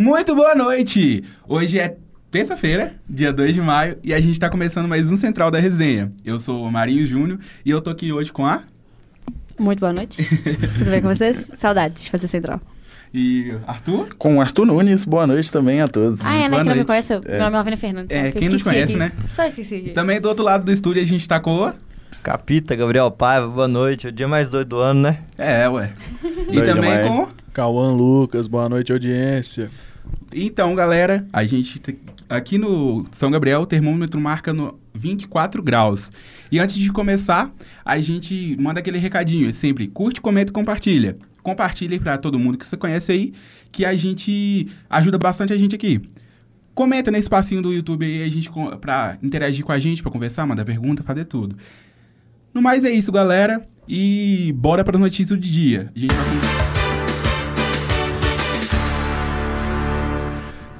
Muito boa noite! Hoje é terça-feira, dia 2 de maio, e a gente está começando mais um Central da Resenha. Eu sou o Marinho Júnior e eu tô aqui hoje com a... Muito boa noite. Tudo bem com vocês? Saudades de fazer Central. E Arthur? Com o Arthur Nunes, boa noite também a todos. Ah, é, né? Boa Que não me conhece, meu nome é Alvina Fernandes. É, que quem não esqueci conhece, aqui. né? Só esqueci aqui. Também do outro lado do estúdio a gente tá com o... Capita, Gabriel Paiva, boa noite. É o dia mais doido do ano, né? É, ué. E também demais. com... Cauã Lucas, boa noite, audiência. Então, galera, a gente te- aqui no São Gabriel o termômetro marca no 24 graus. E antes de começar, a gente manda aquele recadinho, é sempre curte, comenta e compartilha. Compartilha para todo mundo que você conhece aí, que a gente ajuda bastante a gente aqui. Comenta nesse espacinho do YouTube aí a gente pra interagir com a gente, pra conversar, mandar pergunta, fazer tudo. No mais é isso, galera. E bora para as notícias do dia. A gente vai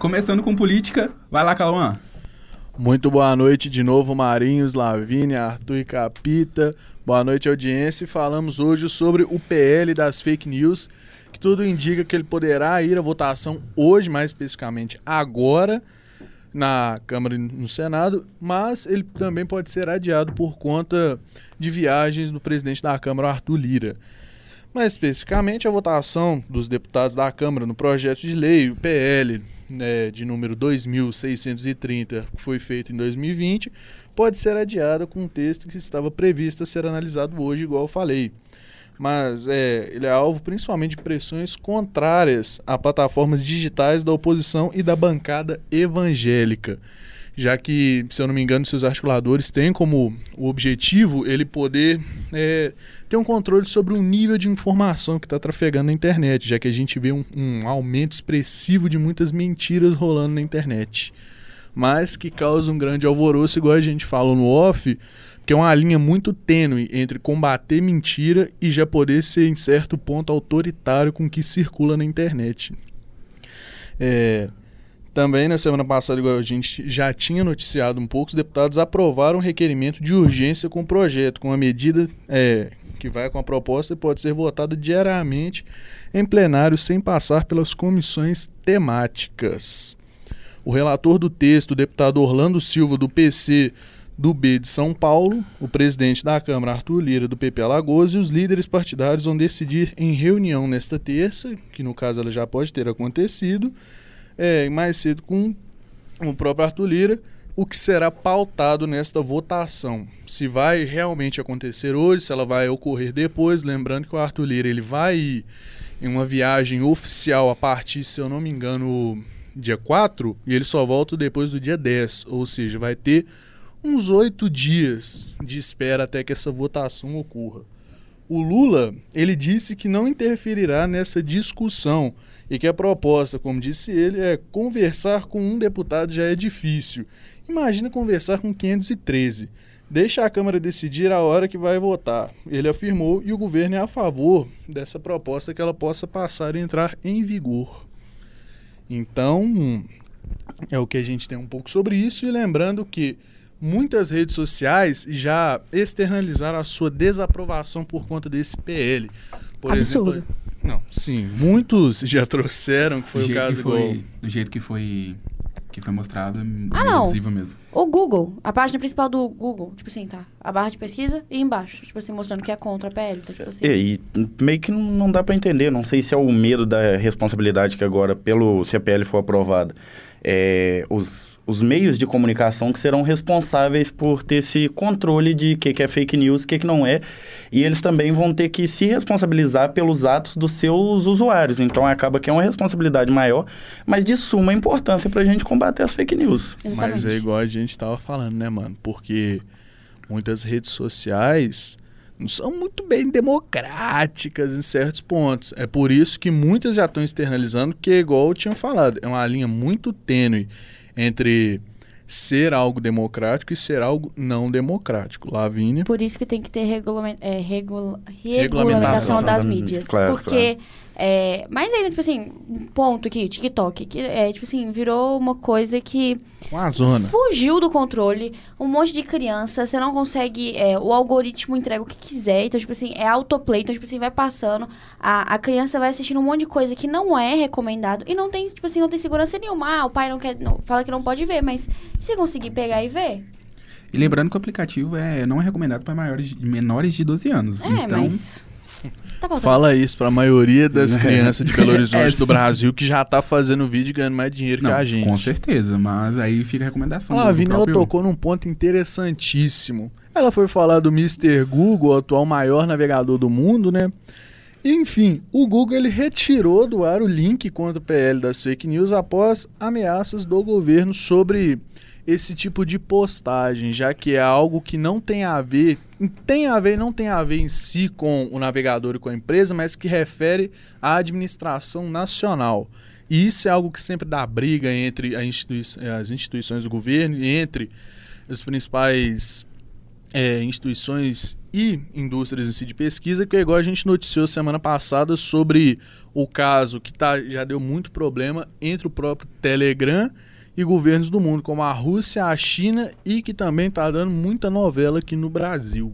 Começando com política, vai lá, Cauã. Muito boa noite de novo, Marinhos, Lavínia, Arthur e Capita. Boa noite, audiência. Falamos hoje sobre o PL das fake news, que tudo indica que ele poderá ir à votação hoje, mais especificamente agora, na Câmara e no Senado, mas ele também pode ser adiado por conta de viagens do presidente da Câmara, Arthur Lira. Mais especificamente, a votação dos deputados da Câmara no projeto de lei, o PL, né, de número 2630, que foi feito em 2020, pode ser adiada com um texto que estava previsto a ser analisado hoje, igual eu falei. Mas é, ele é alvo principalmente de pressões contrárias a plataformas digitais da oposição e da bancada evangélica já que, se eu não me engano, seus articuladores têm como objetivo ele poder é, ter um controle sobre o nível de informação que está trafegando na internet, já que a gente vê um, um aumento expressivo de muitas mentiras rolando na internet, mas que causa um grande alvoroço, igual a gente falou no off, que é uma linha muito tênue entre combater mentira e já poder ser, em certo ponto, autoritário com o que circula na internet. É, também na semana passada, igual a gente já tinha noticiado um pouco, os deputados aprovaram um requerimento de urgência com o projeto, com a medida é, que vai com a proposta e pode ser votada diariamente em plenário sem passar pelas comissões temáticas. O relator do texto, o deputado Orlando Silva, do PC do B de São Paulo, o presidente da Câmara, Arthur Lira, do PP Alagoas, e os líderes partidários vão decidir em reunião nesta terça, que no caso ela já pode ter acontecido, é, mais cedo com o próprio Arthur Lira, o que será pautado nesta votação. Se vai realmente acontecer hoje, se ela vai ocorrer depois, lembrando que o Arthur Lira ele vai ir em uma viagem oficial a partir, se eu não me engano, dia 4, e ele só volta depois do dia 10, ou seja, vai ter uns oito dias de espera até que essa votação ocorra. O Lula, ele disse que não interferirá nessa discussão e que a proposta, como disse ele, é conversar com um deputado já é difícil. Imagina conversar com 513. Deixa a Câmara decidir a hora que vai votar. Ele afirmou e o governo é a favor dessa proposta que ela possa passar e entrar em vigor. Então, é o que a gente tem um pouco sobre isso e lembrando que muitas redes sociais já externalizaram a sua desaprovação por conta desse PL. Por Absurdo. exemplo, não, sim, muitos já trouxeram, que foi o jeito caso que foi, igual. Do jeito que foi, que foi mostrado, é Ah, não. mesmo. O Google, a página principal do Google, tipo assim, tá? A barra de pesquisa e embaixo, tipo assim, mostrando que é contra a PL. Então, tipo assim. E, e meio que não- dá pra entender, não sei se é o medo da responsabilidade que agora, pelo se a PL for aprovada, é, os, os meios de comunicação que serão responsáveis por ter esse controle de o que, que é fake news, o que, que não é, e eles também vão ter que se responsabilizar pelos atos dos seus usuários. Então acaba que é uma responsabilidade maior, mas de suma importância pra gente combater as fake news. Mas Exatamente. é igual a gente tava falando, né, mano? Porque muitas redes sociais não são muito bem democráticas em certos pontos. É por isso que muitas já estão externalizando, que é igual eu tinha falado, é uma linha muito tênue entre ser algo democrático e ser algo não democrático. Lavínia. Por isso que tem que ter é, regula- Regulamentação regulamentação das da- mídias. claro, porque. É, mas ainda, tipo assim, um ponto aqui, TikTok, que é, tipo assim, virou uma coisa que Uma zona. fugiu do controle, um monte de criança, você não consegue, é, o algoritmo entrega o que quiser, então, tipo assim, é autoplay, então, tipo assim, vai passando, a, a criança vai assistindo um monte de coisa que não é recomendado, e não tem, tipo assim, não tem segurança nenhuma, ah, o pai não quer, não, fala que não pode ver, mas se conseguir pegar e ver, E lembrando que o aplicativo é, não é recomendado para maiores, menores de 12 anos. é, então, mas... Tá faltando Fala isso pra maioria das crianças de Belo Horizonte É, do. Brasil que já tá fazendo vídeo e ganhando mais dinheiro não, que a gente. com certeza, mas aí fica a recomendação. A do Lavínia ela próprio- tocou num ponto interessantíssimo. Ela foi falar do Mr. Google, o atual maior navegador do mundo, né? Enfim, o Google ele retirou do ar o link contra o PL das fake news após ameaças do governo sobre esse tipo de postagem, já que é algo que não tem a ver, tem a ver, não tem a ver em si com o navegador e com a empresa, mas que refere à administração nacional. E isso é algo que sempre dá briga entre institui- as instituições do governo e entre as principais é, instituições e indústrias em si de pesquisa, que é igual a gente noticiou semana passada sobre o caso que tá, já deu muito problema entre o próprio Telegram e governos do mundo, como a Rússia, a China e que também está dando muita novela aqui no Brasil.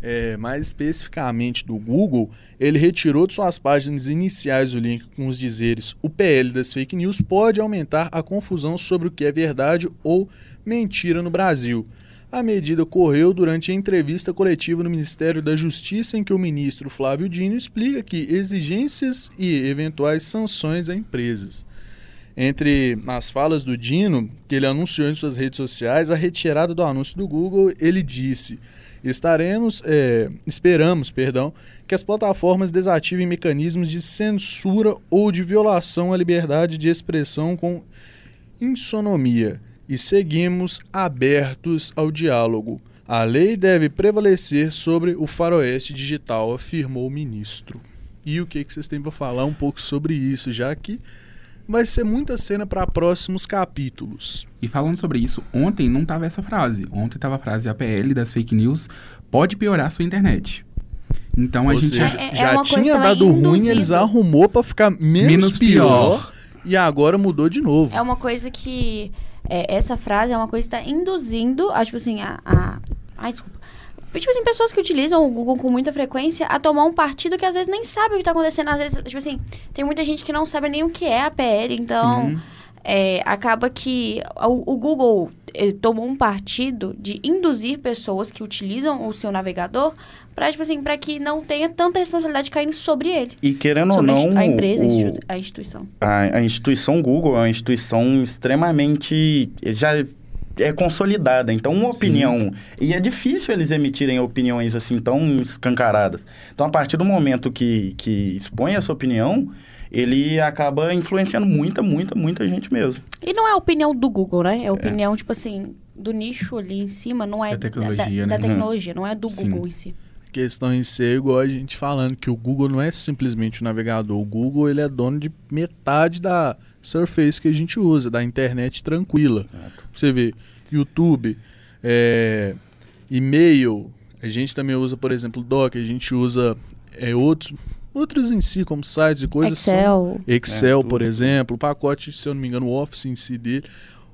É, mais especificamente do Google, ele retirou de suas páginas iniciais o link com os dizeres o PL das fake news pode aumentar a confusão sobre o que é verdade ou mentira no Brasil. A medida ocorreu durante a entrevista coletiva no Ministério da Justiça, em que o ministro Flávio Dino explica que exigências e eventuais sanções a empresas. Entre as falas do Dino, que ele anunciou em suas redes sociais, a retirada do anúncio do Google, ele disse: estaremos, é, esperamos, perdão, que as plataformas desativem mecanismos de censura ou de violação à liberdade de expressão com insonomia e seguimos abertos ao diálogo. A lei deve prevalecer sobre o faroeste digital, afirmou o ministro. E o que, que vocês têm para falar um pouco sobre isso, já que vai ser muita cena para próximos capítulos. E falando sobre isso, ontem não tava essa frase. Ontem tava a frase APL das fake news pode piorar sua internet. Então a Ou gente seja, já- É- é já tinha dado ruim, induzindo. eles arrumou para ficar menos, Menos pior, pior. e agora mudou de novo. É uma coisa que. é, essa frase é uma coisa que está induzindo a, tipo assim, a. a ai, desculpa. Tipo assim, pessoas que utilizam o Google com muita frequência a tomar um partido que às vezes nem sabe o que está acontecendo. Às vezes, tipo assim, tem muita gente que não sabe nem o que é a PL, então. É, acaba que o, o Google eh, tomou um partido de induzir pessoas que utilizam o seu navegador para tipo assim, para que não tenha tanta responsabilidade caindo sobre ele. E querendo ou não, a empresa, a o- a instituição. a, a instituição Google é uma instituição extremamente já é consolidada. Então, uma opinião e é difícil eles emitirem opiniões assim tão escancaradas. Então, a partir do momento que que expõe essa opinião, ele acaba influenciando muita, muita, muita gente mesmo. E não é a opinião do Google, né? É a opinião, tipo assim, do nicho ali em cima, não é Da tecnologia, da, né? da tecnologia, não é do Sim. Google em si. A questão em si é igual a gente falando que o Google não é simplesmente o navegador. O Google ele é dono de metade da Surface que a gente usa, da internet tranquila. Você vê, YouTube, é, e-mail, a gente também usa, por exemplo, Doc, a gente usa é, outros, outros em si, como sites e coisas. são- Excel. Excel, É, por exemplo, o pacote, se eu não me engano, o Office em si dele.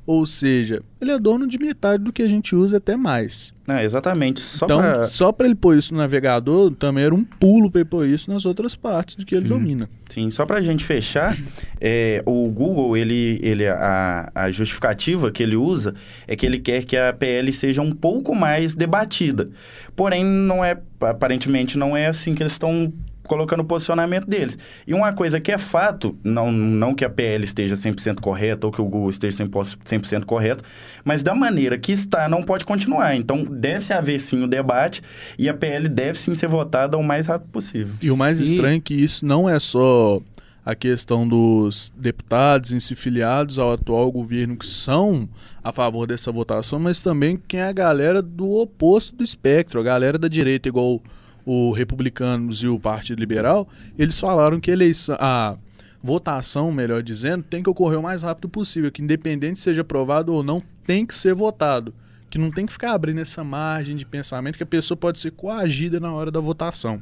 Ou seja, ele é dono de metade do que a gente usa, até mais. É, exatamente. Só então, pra- só para ele pôr isso no navegador, também era um pulo para ele pôr isso nas outras partes do que ele Sim. domina. Sim, só para a gente fechar, é, o Google, ele, ele a, a justificativa que ele usa é que ele quer que a PL seja um pouco mais debatida. Porém, não é, aparentemente não é assim que eles estão colocando o posicionamento deles. E uma coisa que é fato, não, não que a PL esteja 100% correta ou que o Google esteja 100%, 100% correto, mas da maneira que está, não pode continuar. Então, deve haver sim o debate e a PL deve sim ser votada o mais rápido possível. E o mais E- estranho é que isso não é só a questão dos deputados em se filiados ao atual governo que são a favor dessa votação, mas também quem é a galera do oposto do espectro, a galera da direita, igual o Republicanos e o Partido Liberal, eles falaram que a eleição, a votação, melhor dizendo, tem que ocorrer o mais rápido possível, que independente seja aprovado ou não, tem que ser votado. Que não tem que ficar abrindo essa margem de pensamento que a pessoa pode ser coagida na hora da votação.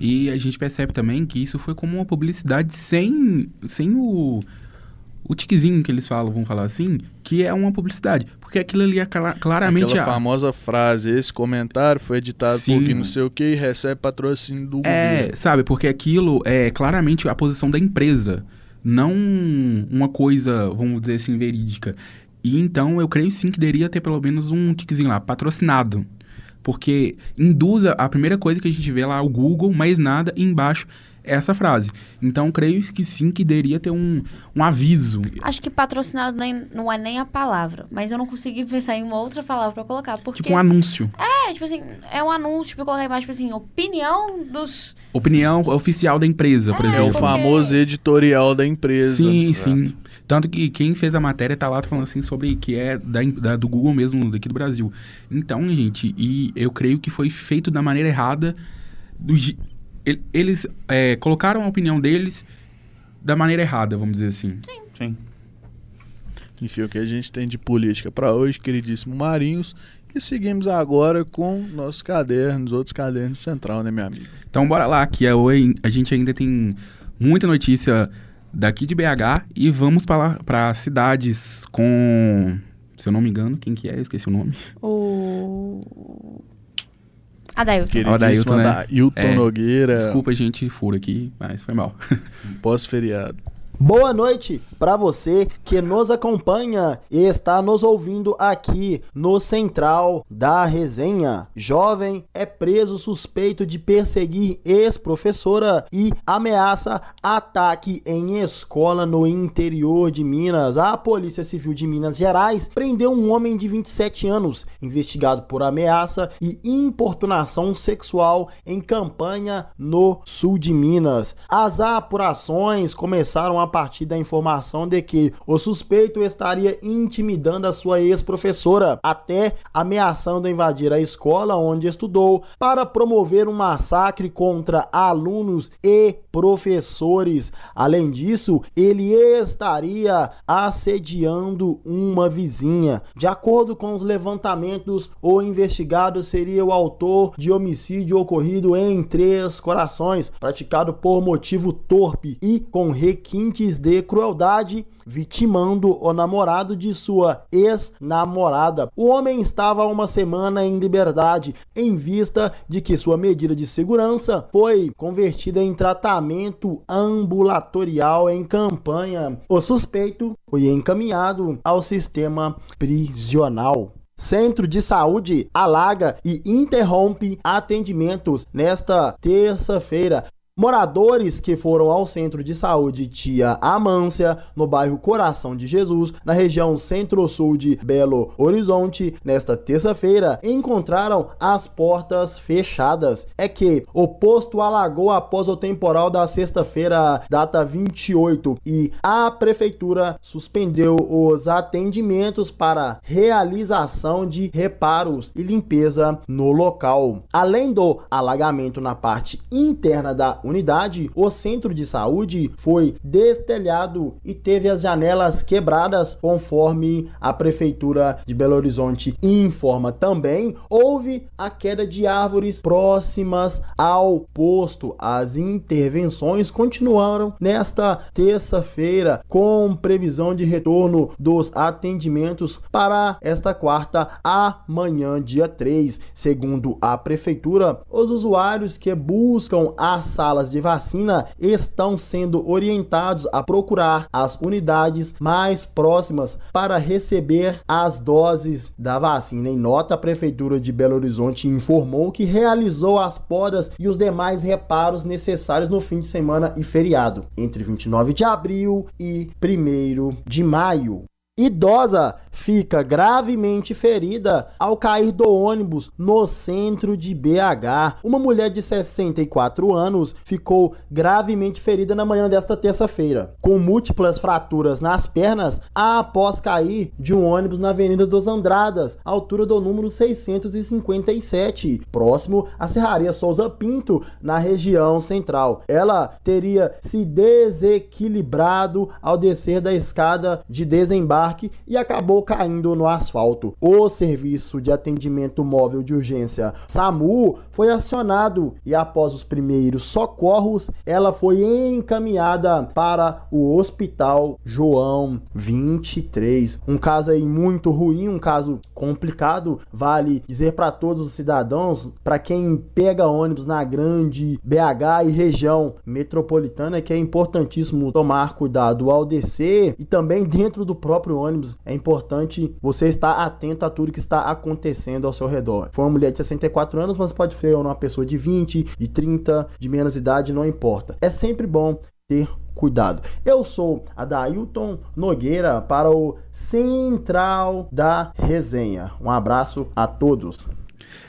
E a gente percebe também que isso foi como uma publicidade sem, sem o, o tiquezinho que eles falam, vamos falar assim, que é uma publicidade. Porque aquilo ali é cla- claramente Aquela a- famosa frase, esse comentário foi editado Sim. por quem não sei o que e recebe patrocínio do É, governo. sabe, porque aquilo é claramente a posição da empresa, não uma coisa, vamos dizer assim, verídica. E então eu creio sim que deveria ter pelo menos um tiquezinho lá, patrocinado. Porque induz a, primeira coisa que a gente vê lá, o Google, mais nada, e embaixo essa frase. Então creio que sim que deveria ter um, um aviso. Acho que patrocinado nem, não é nem a palavra, mas eu não consegui pensar em uma outra palavra pra colocar. Porque Tipo um anúncio. é, tipo assim, é um anúncio pra colocar embaixo, tipo assim, opinião dos. Opinião oficial da empresa, por É, É o exemplo. famoso editorial da empresa. Sim, Exato. sim. Tanto que quem fez a matéria tá lá falando assim sobre que é da, da- do Google mesmo, daqui do Brasil. Então, gente, e eu creio que foi feito da maneira errada. do eles é, colocaram a opinião deles da maneira errada, vamos dizer assim. Sim. Enfim, o que a gente tem de política para hoje, queridíssimo Marinhos. E seguimos agora com nossos cadernos, outros cadernos central, né, meu amigo? Então, bora lá, que é hoje a gente ainda tem muita notícia daqui de BH e vamos para cidades com, se eu não me engano, quem que é? Eu esqueci o nome. O. Adailton. Adailton, né? Adailton É, Nogueira, Desculpa, gente, furo aqui, mas foi mal. pós-feriado. Boa noite para você que nos acompanha e está nos ouvindo aqui no Central da Resenha. Jovem é preso suspeito de perseguir ex-professora e ameaça ataque em escola no interior de Minas. A Polícia Civil de Minas Gerais prendeu um homem de 27 anos, investigado por ameaça e importunação sexual em campanha no sul de Minas. As apurações começaram a partir da informação de que o suspeito estaria intimidando a sua ex-professora, até ameaçando invadir a escola onde estudou para promover um massacre contra alunos e professores. Além disso, ele estaria assediando uma vizinha. De acordo com os levantamentos, o investigado seria o autor de homicídio ocorrido em Três Corações, praticado por motivo torpe e com de crueldade, vitimando o namorado de sua ex-namorada. O homem estava há uma semana em liberdade, em vista de que sua medida de segurança foi convertida em tratamento ambulatorial em campanha. O suspeito foi encaminhado ao sistema prisional. Centro de Saúde alaga e interrompe atendimentos nesta terça-feira. Moradores que foram ao centro de saúde Tia Amância, no bairro Coração de Jesus, na região centro-sul de Belo Horizonte, nesta terça-feira, encontraram as portas fechadas. É que o posto alagou após o temporal da sexta-feira, data 28, e a prefeitura suspendeu os atendimentos para realização de reparos e limpeza no local. Além do alagamento na parte interna da unidade, o centro de saúde foi destelhado e teve as janelas quebradas, conforme a prefeitura de Belo Horizonte informa também. Houve a queda de árvores próximas ao posto. As intervenções continuaram nesta terça-feira, com previsão de retorno dos atendimentos para esta quarta amanhã, dia 3. Segundo a prefeitura, os usuários que buscam a salas de vacina estão sendo orientados a procurar as unidades mais próximas para receber as doses da vacina. Em nota, a prefeitura de Belo Horizonte informou que realizou as podas e os demais reparos necessários no fim de semana e feriado, entre 29 de abril e 1 de maio. Idosa fica gravemente ferida ao cair do ônibus no centro de BH. Uma mulher de 64 anos ficou gravemente ferida na manhã desta terça-feira, com múltiplas fraturas nas pernas após cair de um ônibus na Avenida dos Andradas, altura do número 657, próximo à Serraria Souza Pinto, na região central. Ela teria se desequilibrado ao descer da escada de desembarque e acabou caindo no asfalto. O serviço de atendimento móvel de urgência SAMU foi acionado e após os primeiros socorros, ela foi encaminhada para o Hospital João 23. Um caso aí muito ruim, um caso complicado, vale dizer para todos os cidadãos, para quem pega ônibus na grande BH e região metropolitana, que é importantíssimo tomar cuidado ao descer e também dentro do próprio ônibus. É importante você estar atento a tudo que está acontecendo ao seu redor. Foi uma mulher de 64 anos, mas pode ser uma pessoa de 20, de 30, de menos idade, não importa. É sempre bom ter cuidado. Eu sou Adailton Nogueira para o Central da Resenha. Um abraço a todos.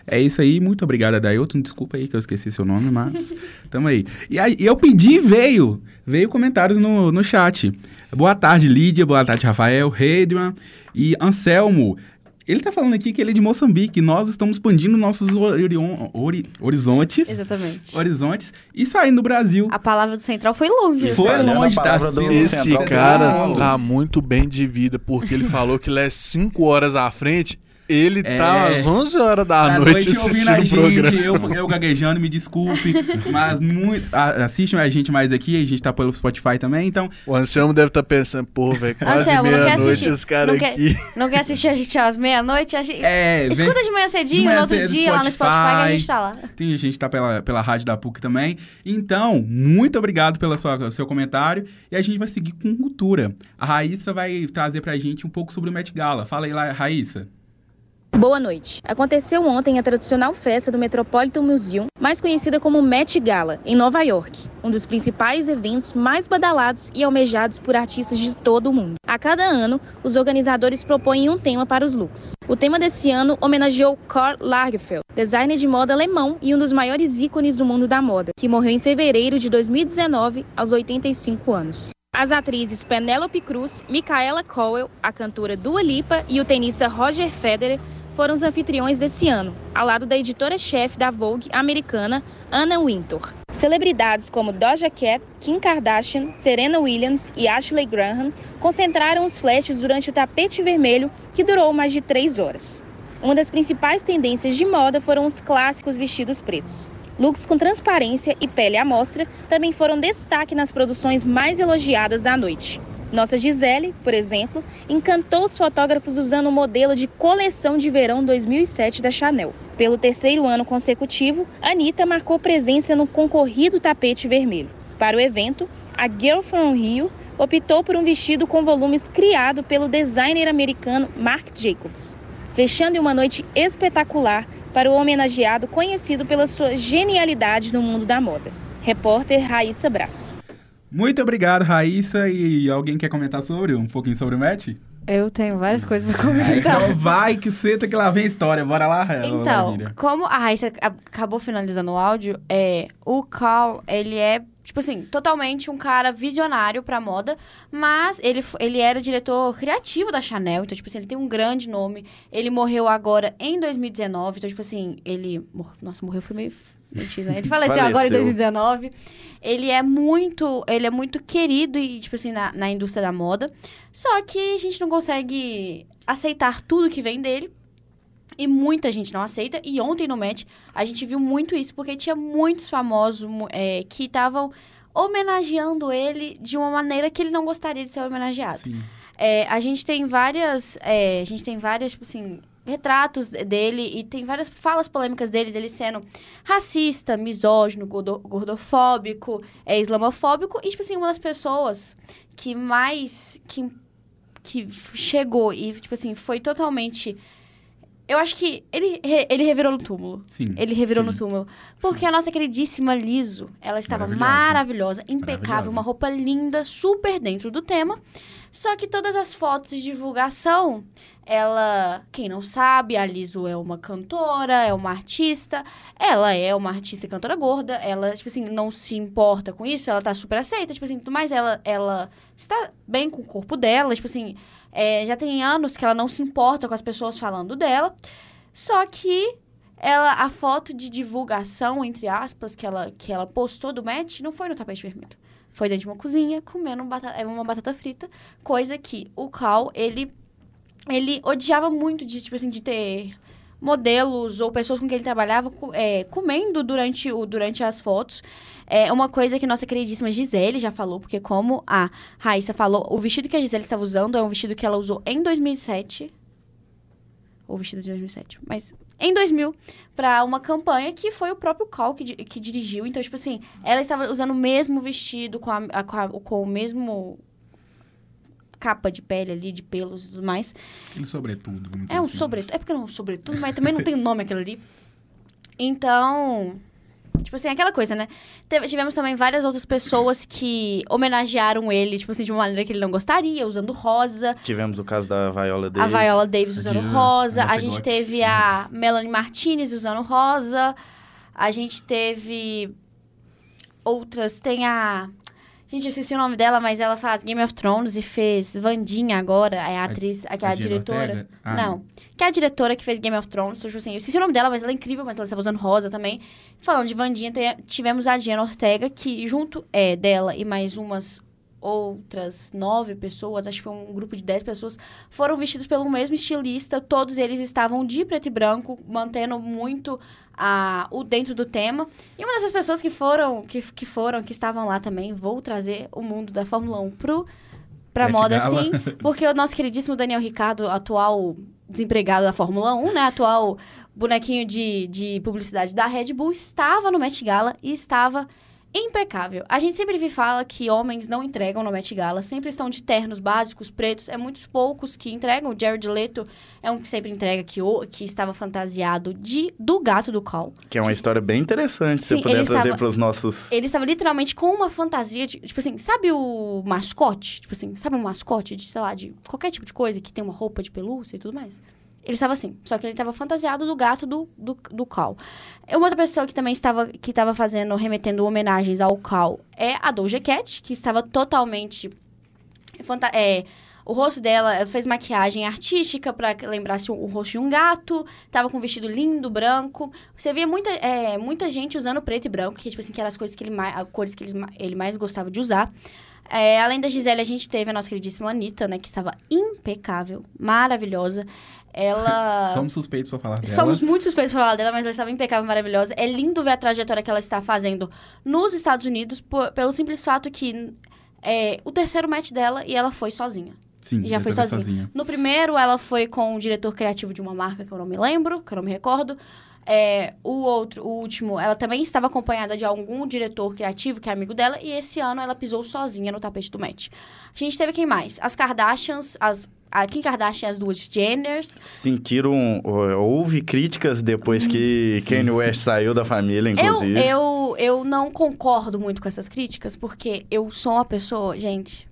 É isso aí, muito obrigado, Adailton. Desculpa aí que eu esqueci seu nome, mas tamo aí. E, aí, eu pedi veio, veio comentários no, no chat. Boa tarde, Lídia, boa tarde, Rafael, Redman e Anselmo. Ele tá falando aqui que ele é de Moçambique. Nós estamos expandindo nossos orion, ori, horizontes. Exatamente. Horizontes. E saindo do Brasil. A palavra do Central foi longe. Foi Espalhando longe, tá? sendo- Esse cara tá muito bem de vida, porque ele falou que ele é 5 horas à frente. Ele É. tá às 11 horas da À noite, ouvindo assistindo a o gente, programa. eu, eu gaguejando, me desculpe, mas muito, a- assistam a gente mais aqui, a gente tá pelo Spotify também, então O Anselmo deve estar pensando, pô, velho, quase meia-noite assistir? esse cara Não quer- aqui. Não quer assistir a gente às meia-noite? A gente... é, vem- Escuta de manhã cedinho, de manhã no outro cedo, dia, lá no Spotify, que a gente Spotify. tá lá. tem, a gente tá pela, pela rádio da PUC também, então, muito obrigado pelo sua, seu comentário, e a gente vai seguir com cultura. A Raíssa vai trazer pra gente um pouco sobre o Met Gala, fala aí lá, Raíssa. Boa noite. Aconteceu ontem a tradicional festa do Metropolitan Museum, mais conhecida como Met Gala, em Nova York, um dos principais eventos mais badalados e almejados por artistas de todo o mundo. A cada ano, os organizadores propõem um tema para os looks. O tema desse ano homenageou Karl Lagerfeld, designer de moda alemão e um dos maiores ícones do mundo da moda, que morreu em fevereiro de 2019, aos 85 anos. As atrizes Penélope Cruz, Micaela Cowell, a cantora Dua Lipa e o tenista Roger Federer foram os anfitriões desse ano, ao lado da editora-chefe da Vogue americana, Anna Wintour. Celebridades como Doja Cat, Kim Kardashian, Serena Williams e Ashley Graham concentraram os flashes durante o tapete vermelho, que durou mais de três horas. Uma das principais tendências de moda foram os clássicos vestidos pretos. Looks com transparência e pele à mostra também foram destaque nas produções mais elogiadas da noite. Nossa Gisele, por exemplo, encantou os fotógrafos usando o modelo de coleção de verão 2007 da Chanel. Pelo terceiro ano consecutivo, Anitta marcou presença no concorrido tapete vermelho. Para o evento, a Girl from Rio optou por um vestido com volumes criado pelo designer americano Marc Jacobs, fechando uma noite espetacular para o homenageado conhecido pela sua genialidade no mundo da moda. Repórter Raíssa Brás. Muito obrigado, Raíssa, e alguém quer comentar sobre, um pouquinho sobre o Met? Eu tenho várias coisas pra comentar. então vai que senta que lá vem a história, bora lá, Então, como a Raíssa ac- acabou finalizando o áudio, é, o Carl, ele é, tipo assim, totalmente um cara visionário pra moda, mas ele, ele era diretor criativo da Chanel, então, tipo assim, ele tem um grande nome. Ele morreu agora em 2019, então, tipo assim, ele... Nossa, morreu foi meio... X, né? Ele faleceu, agora em Faleceu. 2019. Ele é muito, ele é muito querido e, tipo assim, na, na indústria da moda. Só que a gente não consegue aceitar tudo que vem dele. E muita gente não aceita. E ontem no match a gente viu muito isso, porque tinha muitos famosos é, que estavam homenageando ele de uma maneira que ele não gostaria de ser homenageado. É, a gente tem várias. é, a gente tem várias, tipo assim, retratos dele e tem várias falas polêmicas dele, dele sendo racista, misógino, gordo- gordofóbico, é, islamofóbico. E, tipo assim, uma das pessoas que mais. que, que chegou e, tipo assim, foi totalmente. Eu acho que ele, ele revirou no túmulo. Sim. Ele revirou sim. no túmulo. Porque a nossa queridíssima Liso, ela estava Maravilhosa. maravilhosa, impecável, Maravilhosa. uma roupa linda, super dentro do tema. Só que todas as fotos de divulgação, ela, quem não sabe, a Liso é uma cantora, é uma artista. Ela é uma artista e cantora gorda. Ela, tipo assim, não se importa com isso, ela tá super aceita, tipo assim, mas ela, ela está bem com o corpo dela, tipo assim, é, já tem anos que ela não se importa com as pessoas falando dela. Só que ela, a foto de divulgação, entre aspas, que ela, que ela postou do match, não foi no tapete vermelho. Foi dentro de uma cozinha, comendo bata- é, uma batata frita. Coisa que o Cal, ele ele odiava muito de, tipo assim, de ter modelos ou pessoas com quem ele trabalhava é, comendo durante, o, durante as fotos. É uma coisa que nossa queridíssima Gisele já falou, porque como a Raíssa falou, o vestido que a Gisele estava usando é um vestido que ela usou em 2007. Ou vestido de 2007. Mas em 2000, pra uma campanha que foi o próprio Cal que, que dirigiu. Então, tipo assim, ela estava usando o mesmo vestido, com, a, a- com, a- com o mesmo capa de pele ali, de pelos e tudo mais. Aquele sobretudo, vamos dizer É um assim. sobretudo. É porque não é um sobretudo, mas também não tem nome aquilo ali. Então. Tipo assim, aquela coisa, né? Teve- tivemos também várias outras pessoas que homenagearam ele, tipo assim, de uma maneira que ele não gostaria, usando rosa. Tivemos o caso da Viola Davis. A Viola Davis usando Diana- rosa. A gente teve a Melanie Martinez usando rosa. A gente teve outras. Tem a. Gente, eu esqueci o nome dela, mas ela faz Game of Thrones e fez Vandinha agora. É a atriz, a, que é a a diretora. Ah, não. Que é a diretora que fez Game of Thrones. Então, tipo assim, eu esqueci o nome dela, mas ela é incrível, mas ela estava usando rosa também. Falando de Vandinha, tivemos a Diana Ortega, que junto é, dela e mais umas outras nove pessoas, acho que foi um grupo de dez pessoas, foram vestidos pelo mesmo estilista. Todos eles estavam de preto e branco, mantendo muito a, o dentro do tema. E uma dessas pessoas que foram, que, que foram, que estavam lá também, vou trazer o mundo da Fórmula 1 pro, pra Met moda, Gala. sim. Porque o nosso queridíssimo Daniel Ricardo, atual desempregado da Fórmula 1, né? Atual bonequinho de, de publicidade da Red Bull, estava no Met Gala e estava impecável. A gente sempre fala que homens não entregam no Met Gala, sempre estão de ternos básicos, pretos. É muitos poucos que entregam. O Jared Leto é um que sempre entrega que, o, que estava fantasiado de do gato do Cal. Que é uma história bem interessante, se Sim, você puder trazer para os nossos... Ele estava literalmente com uma fantasia de, tipo assim, sabe o mascote? Tipo assim, sabe um mascote de, sei lá, de qualquer tipo de coisa que tem uma roupa de pelúcia e tudo mais? Ele estava assim, só que ele estava fantasiado do gato do, do, do Cal. Uma outra pessoa que também estava, que estava fazendo, remetendo homenagens ao Cal é a Doja Cat, que estava totalmente... é, o rosto dela ela fez maquiagem artística pra lembrar-se o, o rosto de um gato. Tava com um vestido lindo, branco. Você via muita, é, muita gente usando preto e branco, que, tipo assim, que eram as coisas que ele mais, cores que ele, ele mais gostava de usar. É, além da Gisele, a gente teve a nossa queridíssima Anitta, né? Que estava impecável, maravilhosa. Ela... Somos suspeitos pra falar dela. Somos muito suspeitos pra falar dela, mas ela estava impecável, maravilhosa. É lindo ver a trajetória que ela está fazendo nos Estados Unidos, por- pelo simples fato que é o terceiro match dela e ela foi sozinha. Sim, já foi vez sozinha. No primeiro, ela foi com o diretor criativo de uma marca que eu não me lembro, que eu não me recordo. É, o outro, o último, ela também estava acompanhada de algum diretor criativo, que é amigo dela, e esse ano ela pisou sozinha no tapete do match. A gente teve quem mais? As Kardashians, as, a Kim Kardashian e as duas Jenners. Sentiram... Houve críticas depois que Kanye West saiu da família, Eu, inclusive. eu, eu não concordo muito com essas críticas, porque eu sou uma pessoa, gente.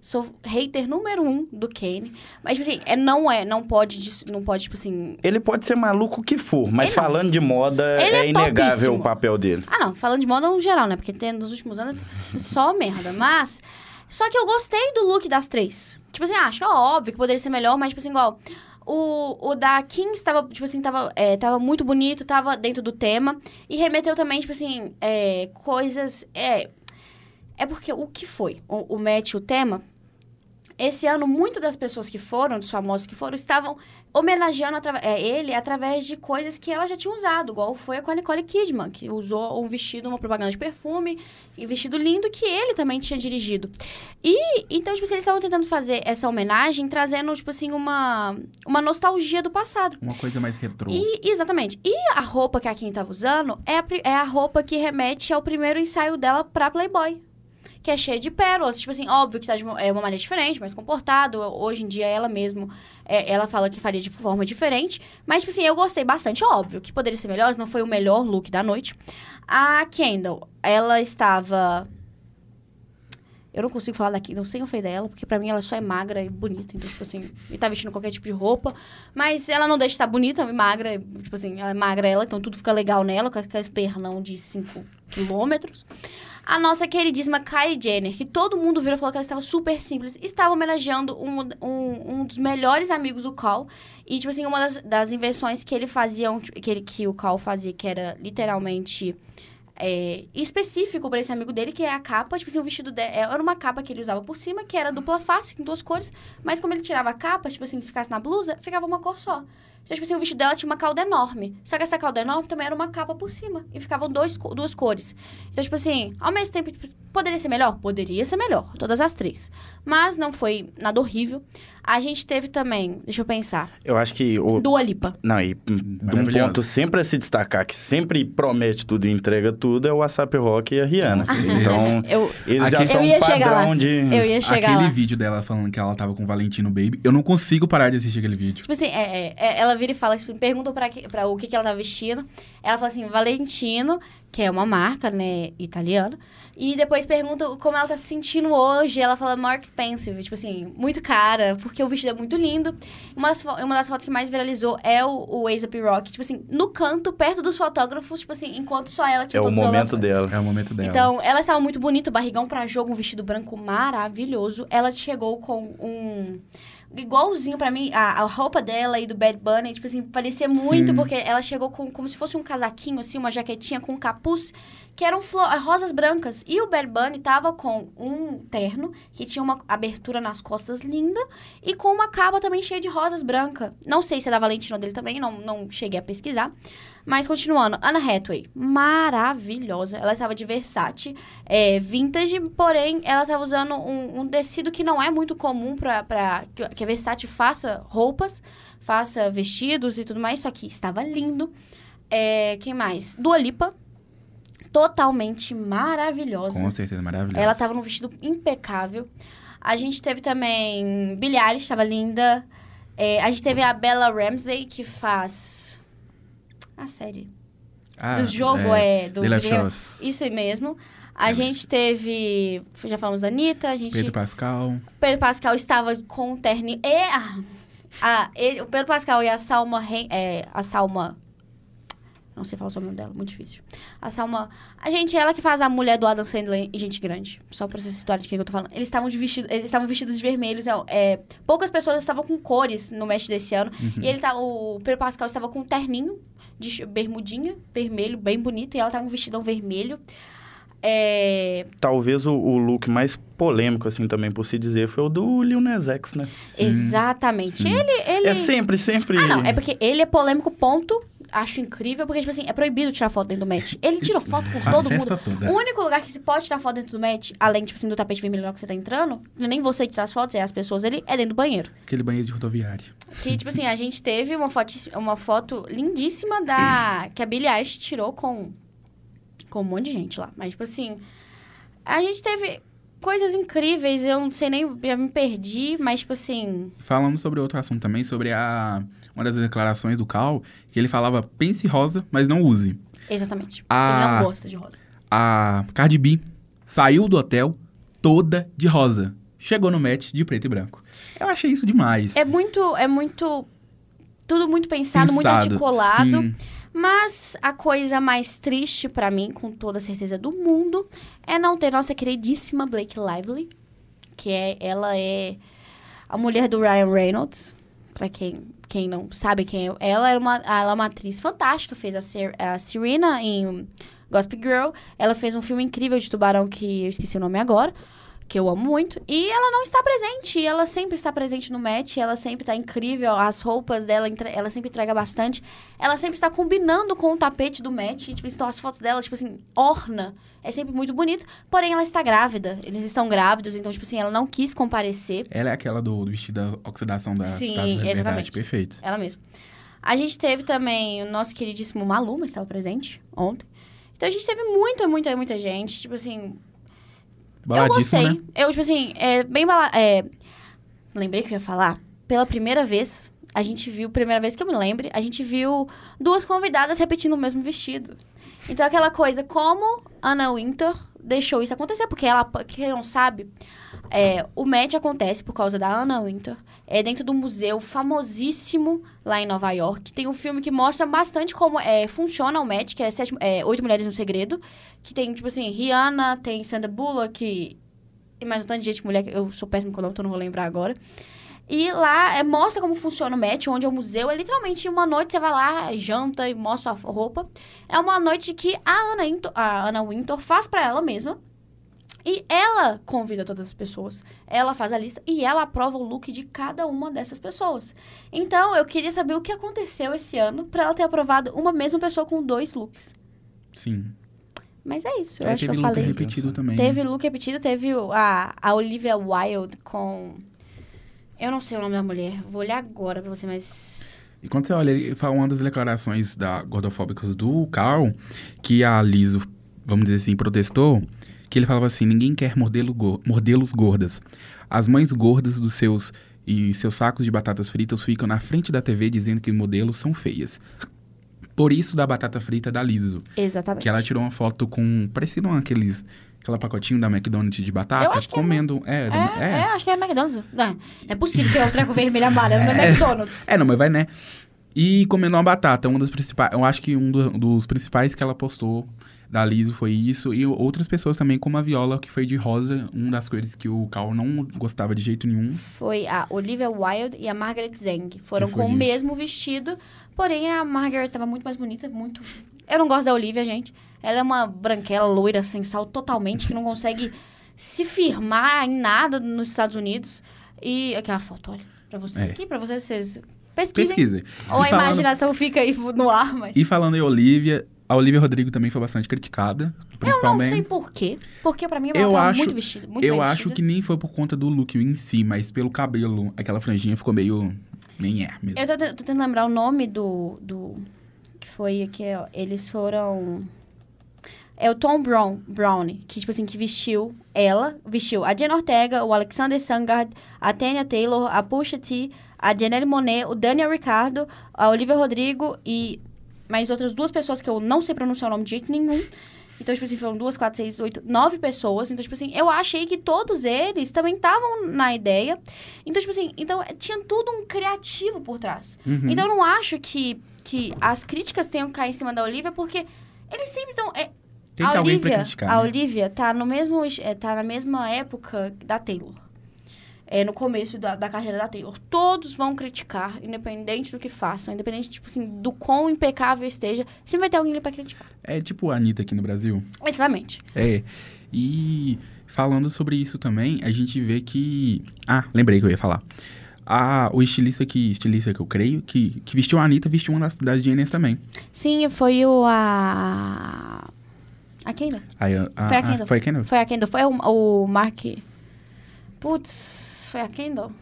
Sou hater número um do Kane. Mas, tipo assim, é, não é, não pode, não pode, tipo assim. Ele pode ser maluco que for, mas Ele não. falando de moda, Ele é, é inegável o papel dele. Ah, não, falando de moda no geral, né? Porque tem, nos últimos anos é só merda. Mas. Só que eu gostei do look das três. Tipo assim, acho que é óbvio que poderia ser melhor, mas, tipo assim, igual. O, o da Kim estava, tipo assim, tava, é, tava muito bonito, tava dentro do tema. E remeteu também, tipo assim, é, coisas. É, é porque o que foi? O, o match, o tema. Esse ano, muitas das pessoas que foram, dos famosos que foram, estavam homenageando é, ele através de coisas que ela já tinha usado, igual foi com a Nicole Kidman, que usou um vestido, uma propaganda de perfume, e vestido lindo que ele também tinha dirigido. E, então, tipo assim, eles estavam tentando fazer essa homenagem, trazendo, tipo assim, uma, uma nostalgia do passado. Uma coisa mais retrô. E, exatamente. E a roupa que a Kim tava usando é a, é a roupa que remete ao primeiro ensaio dela pra Playboy. Que é cheia de pérolas. Tipo assim, óbvio que tá de uma, é uma maneira diferente, mais comportado. Hoje em dia, ela mesmo, é, ela fala que faria de forma diferente. Mas, tipo assim, eu gostei bastante. Óbvio que poderia ser melhor, não foi o melhor look da noite. A Kendall, ela estava... Eu não consigo falar da Kendall sem ofender ela, porque pra mim ela só é magra e bonita. Então, tipo assim, e tá vestindo qualquer tipo de roupa. Mas ela não deixa de estar bonita magra. Tipo assim, ela é magra ela, então tudo fica legal nela, com aquele pernão de 5 quilômetros. A nossa queridíssima Kylie Jenner, que todo mundo virou e falou que ela estava super simples, estava homenageando um, um, um dos melhores amigos do Cal. E, tipo assim, uma das, das invenções que ele fazia, que, ele, que o Cal fazia, que era literalmente é, específico pra esse amigo dele, que é a capa. Tipo assim, o vestido dela era uma capa que ele usava por cima, que era dupla face, em duas cores. Mas como ele tirava a capa, tipo assim, se ficasse na blusa, ficava uma cor só. Então, tipo assim, o vestido dela tinha uma cauda enorme. Só que essa cauda enorme também era uma capa por cima. E ficavam dois, duas cores. Então, tipo assim, ao mesmo tempo, tipo, poderia ser melhor? Poderia ser melhor. Todas as três. Mas não foi nada horrível. A gente teve também, deixa eu pensar, Eu acho que o. Dua Lipa. Não, e de um ponto sempre a se destacar, que sempre promete tudo e entrega tudo, é o WhatsApp Rock e a Rihanna. Então, Eu, eles já Aquele- são eu um padrão de. eu ia chegar Aquele lá. vídeo dela falando que ela tava com o Valentino Baby, eu não consigo parar de assistir aquele vídeo. Tipo assim, é, é, é, ela vira e fala, tipo, pergunta pra, que- pra o que, que ela tá vestindo. Ela fala assim, Valentino, que é uma marca, né, italiana. E depois pergunta como ela tá se sentindo hoje. Ela fala more expensive, tipo assim, muito cara, porque o vestido é muito lindo. Uma das, fo- uma das fotos que mais viralizou é o, o A$AP Rock, tipo assim, no canto, perto dos fotógrafos, tipo assim, enquanto só ela tinha É o todos os momento dela. É o momento dela. Então, ela estava muito bonita, barrigão pra jogo, um vestido branco maravilhoso. Ela chegou com um. Igualzinho pra mim, a, a roupa dela e do Bad Bunny, tipo assim, parecia muito, Sim. porque ela chegou com como se fosse um casaquinho, assim, uma jaquetinha com um capuz, que eram flo- rosas brancas. E o Bad Bunny tava com um terno, que tinha uma abertura nas costas linda, e com uma capa também cheia de rosas brancas. Não sei se é da Valentina dele também, não, não cheguei a pesquisar. Mas continuando, Anna Hathaway, maravilhosa. Ela estava de Versace, é, vintage, porém ela estava usando um, um tecido que não é muito comum para que, que a Versace faça roupas, faça vestidos e tudo mais, só que estava lindo. É, quem mais? Dua Lipa, totalmente maravilhosa. Com certeza, maravilhoso. Ela tava num vestido impecável. A gente teve também Billie Eilish, tava linda. É, a gente teve a Bella Ramsey, que faz a série ah, do jogo, é, do The Last video-. Isso mesmo. A É gente teve, já falamos da Anitta, a gente... Pedro Pascal. Pedro Pascal estava com o terno... E a, a- ele, o Pedro Pascal e a Salma... É, a Salma... Não sei falar o nome dela, muito difícil. A Salma... A gente, ela que faz a mulher do Adam Sandler em Gente Grande. Só pra vocês situarem de quem que eu tô falando. Eles estavam vestido, eles estavam vestidos de vermelhos. É, é, poucas pessoas estavam com cores no match desse ano. Uhum. E ele tá, o Pedro Pascal estava com um terninho de bermudinha, vermelho, bem bonito. E ela tava com um vestidão vermelho. É, Talvez o, o look mais polêmico, assim, também por se dizer, foi o do Lil Nas X, né? exatamente. sim. Ele, ele... É sempre, sempre. Ah, não. É porque ele é polêmico, ponto. Acho incrível, porque, tipo assim, é proibido tirar foto dentro do match. Ele tira foto com todo mundo. toda. O único lugar que se pode tirar foto dentro do match, além, tipo assim, do tapete vermelho que você tá entrando, nem você que tira as fotos, é as pessoas ali, é dentro do banheiro. Aquele banheiro de rodoviário. Que, tipo assim, a gente teve uma foto, uma foto lindíssima da... Que a Billie Eilish tirou com... Com um monte de gente lá. Mas, tipo assim... A gente teve coisas incríveis. Eu não sei nem... Já me perdi, mas, tipo assim... Falamos sobre outro assunto também, sobre a uma das declarações do Cal, que ele falava, pense rosa, mas não use. Exatamente. Ah. Ele não gosta de rosa. A Cardi B saiu do hotel toda de rosa. Chegou no match de preto e branco. Eu achei isso demais. É muito... É muito... Tudo muito pensado, muito Pensado, articulado. sim. Mas a coisa mais triste pra mim, com toda certeza do mundo, é não ter nossa queridíssima Blake Lively, que é ela é a mulher do Ryan Reynolds. Pra quem, quem não sabe quem é ela, é uma, ela é uma atriz fantástica, fez a, Ser, a Serena em Gossip Girl. Ela fez um filme incrível de tubarão que eu esqueci o nome agora, que eu amo muito. E ela não está presente, ela sempre está presente no match, ela sempre está incrível, as roupas dela, ela sempre entrega bastante. Ela sempre está combinando com o tapete do match. Tipo, então as fotos dela, tipo assim, orna. É sempre muito bonito. Porém, ela está grávida. Eles estão grávidos, então, tipo assim, ela não quis comparecer. Ela é aquela do, do vestido da oxidação da Sim, Cidade da Liberdade. exatamente. Perfeito. Ela mesma. A gente teve também o nosso queridíssimo Maluma, estava presente ontem. Então a gente teve muita, muita, muita gente. Tipo assim, eu Baladíssima, gostei. né? Eu, tipo assim, é bem bala... É... Lembrei que eu ia falar. Pela primeira vez, a gente viu, primeira vez que eu me lembre, a gente viu duas convidadas repetindo o mesmo vestido. Então, aquela coisa, como Anna Winter deixou isso acontecer, porque ela, quem não sabe, é, o match acontece por causa da Anna Winter. É dentro do museu famosíssimo lá em Nova York. Tem um filme que mostra bastante como é, funciona o match, que é, sete, é Oito Mulheres no Segredo. Que tem, tipo assim, Rihanna, tem Sandra Bullock e mais um tanto de gente mulher, eu sou péssima com o nome, então não vou lembrar agora. E lá é, mostra como funciona o Met, onde é o museu. É literalmente uma noite você vai lá, janta e mostra a roupa. É uma noite que a Ana, Into- a Ana Wintour faz pra ela mesma. E ela convida todas as pessoas. Ela faz a lista e ela aprova o look de cada uma dessas pessoas. Então, eu queria saber o que aconteceu esse ano pra ela ter aprovado uma mesma pessoa com dois looks. Sim. Mas é isso, eu É, acho que teve eu look falei. repetido também. Teve look repetido, teve a, a Olivia Wilde com. Eu não sei o nome da mulher, vou olhar agora pra você, mas. E quando você olha, ele fala uma das declarações da gordofóbicas do Carl, que a Liso, vamos dizer assim, protestou, que ele falava assim, ninguém quer modelo go- modelos gordas. As mães gordas dos seus e seus sacos de batatas fritas ficam na frente da TV dizendo que modelos são feias. Por isso da batata frita da Liso, Exatamente. que ela tirou uma foto com, parecido aqueles, aquela pacotinho da McDonald's de batata, acho que é comendo, é, É, é, acho que é McDonald's. Não, não é possível que é um treco vermelho amarelo, não é McDonald's. É, não, mas vai, né? E comendo uma batata, uma das principais. Eu acho que um do- dos principais que ela postou da Liso foi isso. E outras pessoas também, como a Viola, que foi de rosa, uma das cores que o Carl não gostava de jeito nenhum. Foi a Olivia Wilde e a Margaret Zeng. Foram com o disso. mesmo vestido, porém a Margaret tava muito mais bonita, muito. Eu não gosto da Olivia, gente. Ela é uma branquela loira sem sal totalmente, que não consegue se firmar em nada nos Estados Unidos. E aqui é uma foto, olha, pra vocês É. aqui, pra vocês, vocês pesquisem. Pesquisa. Ou E a falando- imaginação fica aí no ar, mas. E falando em Olivia, a Olivia Rodrigo também foi bastante criticada. Eu não sei Principalmente. por quê. Porque pra mim ela Eu acho- muito vestida. Muito Eu acho vestida. que nem foi por conta do look em si, mas pelo cabelo. Aquela franjinha ficou meio. Nem é mesmo. Eu tô, tô tentando lembrar o nome do. do que foi aqui, ó. Eles foram. É o Tom Brown, Brownie, que, tipo assim, que vestiu ela, vestiu a Jenna Ortega, o Alexander Sangard, a Tanya Taylor, a Pusha T, a Janelle Monet, o Daniel Ricardo, a Olivia Rodrigo e mais outras duas pessoas que eu não sei pronunciar o nome de jeito nenhum. Então, tipo assim, foram duas, quatro, seis, oito, nove pessoas. Então, tipo assim, eu achei que todos eles também estavam na ideia. Então, tipo assim, então tinha tudo um criativo por trás. Uhum. Então, eu não acho que, que as críticas tenham que cair em cima da Olivia, porque eles sempre estão... É, Tem que a alguém Olivia, pra criticar. a né? Olivia tá, no mesmo, é, tá na mesma época da Taylor. É, no começo da, da carreira da Taylor. Todos vão criticar, independente do que façam, independente, tipo assim, do quão impecável esteja, sempre vai ter alguém ali pra criticar. É tipo a Anitta aqui no Brasil. Exatamente. É. E falando sobre isso também, a gente vê que. Ah, lembrei que eu ia falar. Ah, o estilista que, estilista que eu creio, que, que vestiu a Anitta, vestiu uma das, das Genius também. Sim, foi o a. A Kendall. Aí, a, a, Foi a ah, Kendall. foi a Kendall? Foi a Kendall. Foi o, o Mark. Putz, foi a Kendall?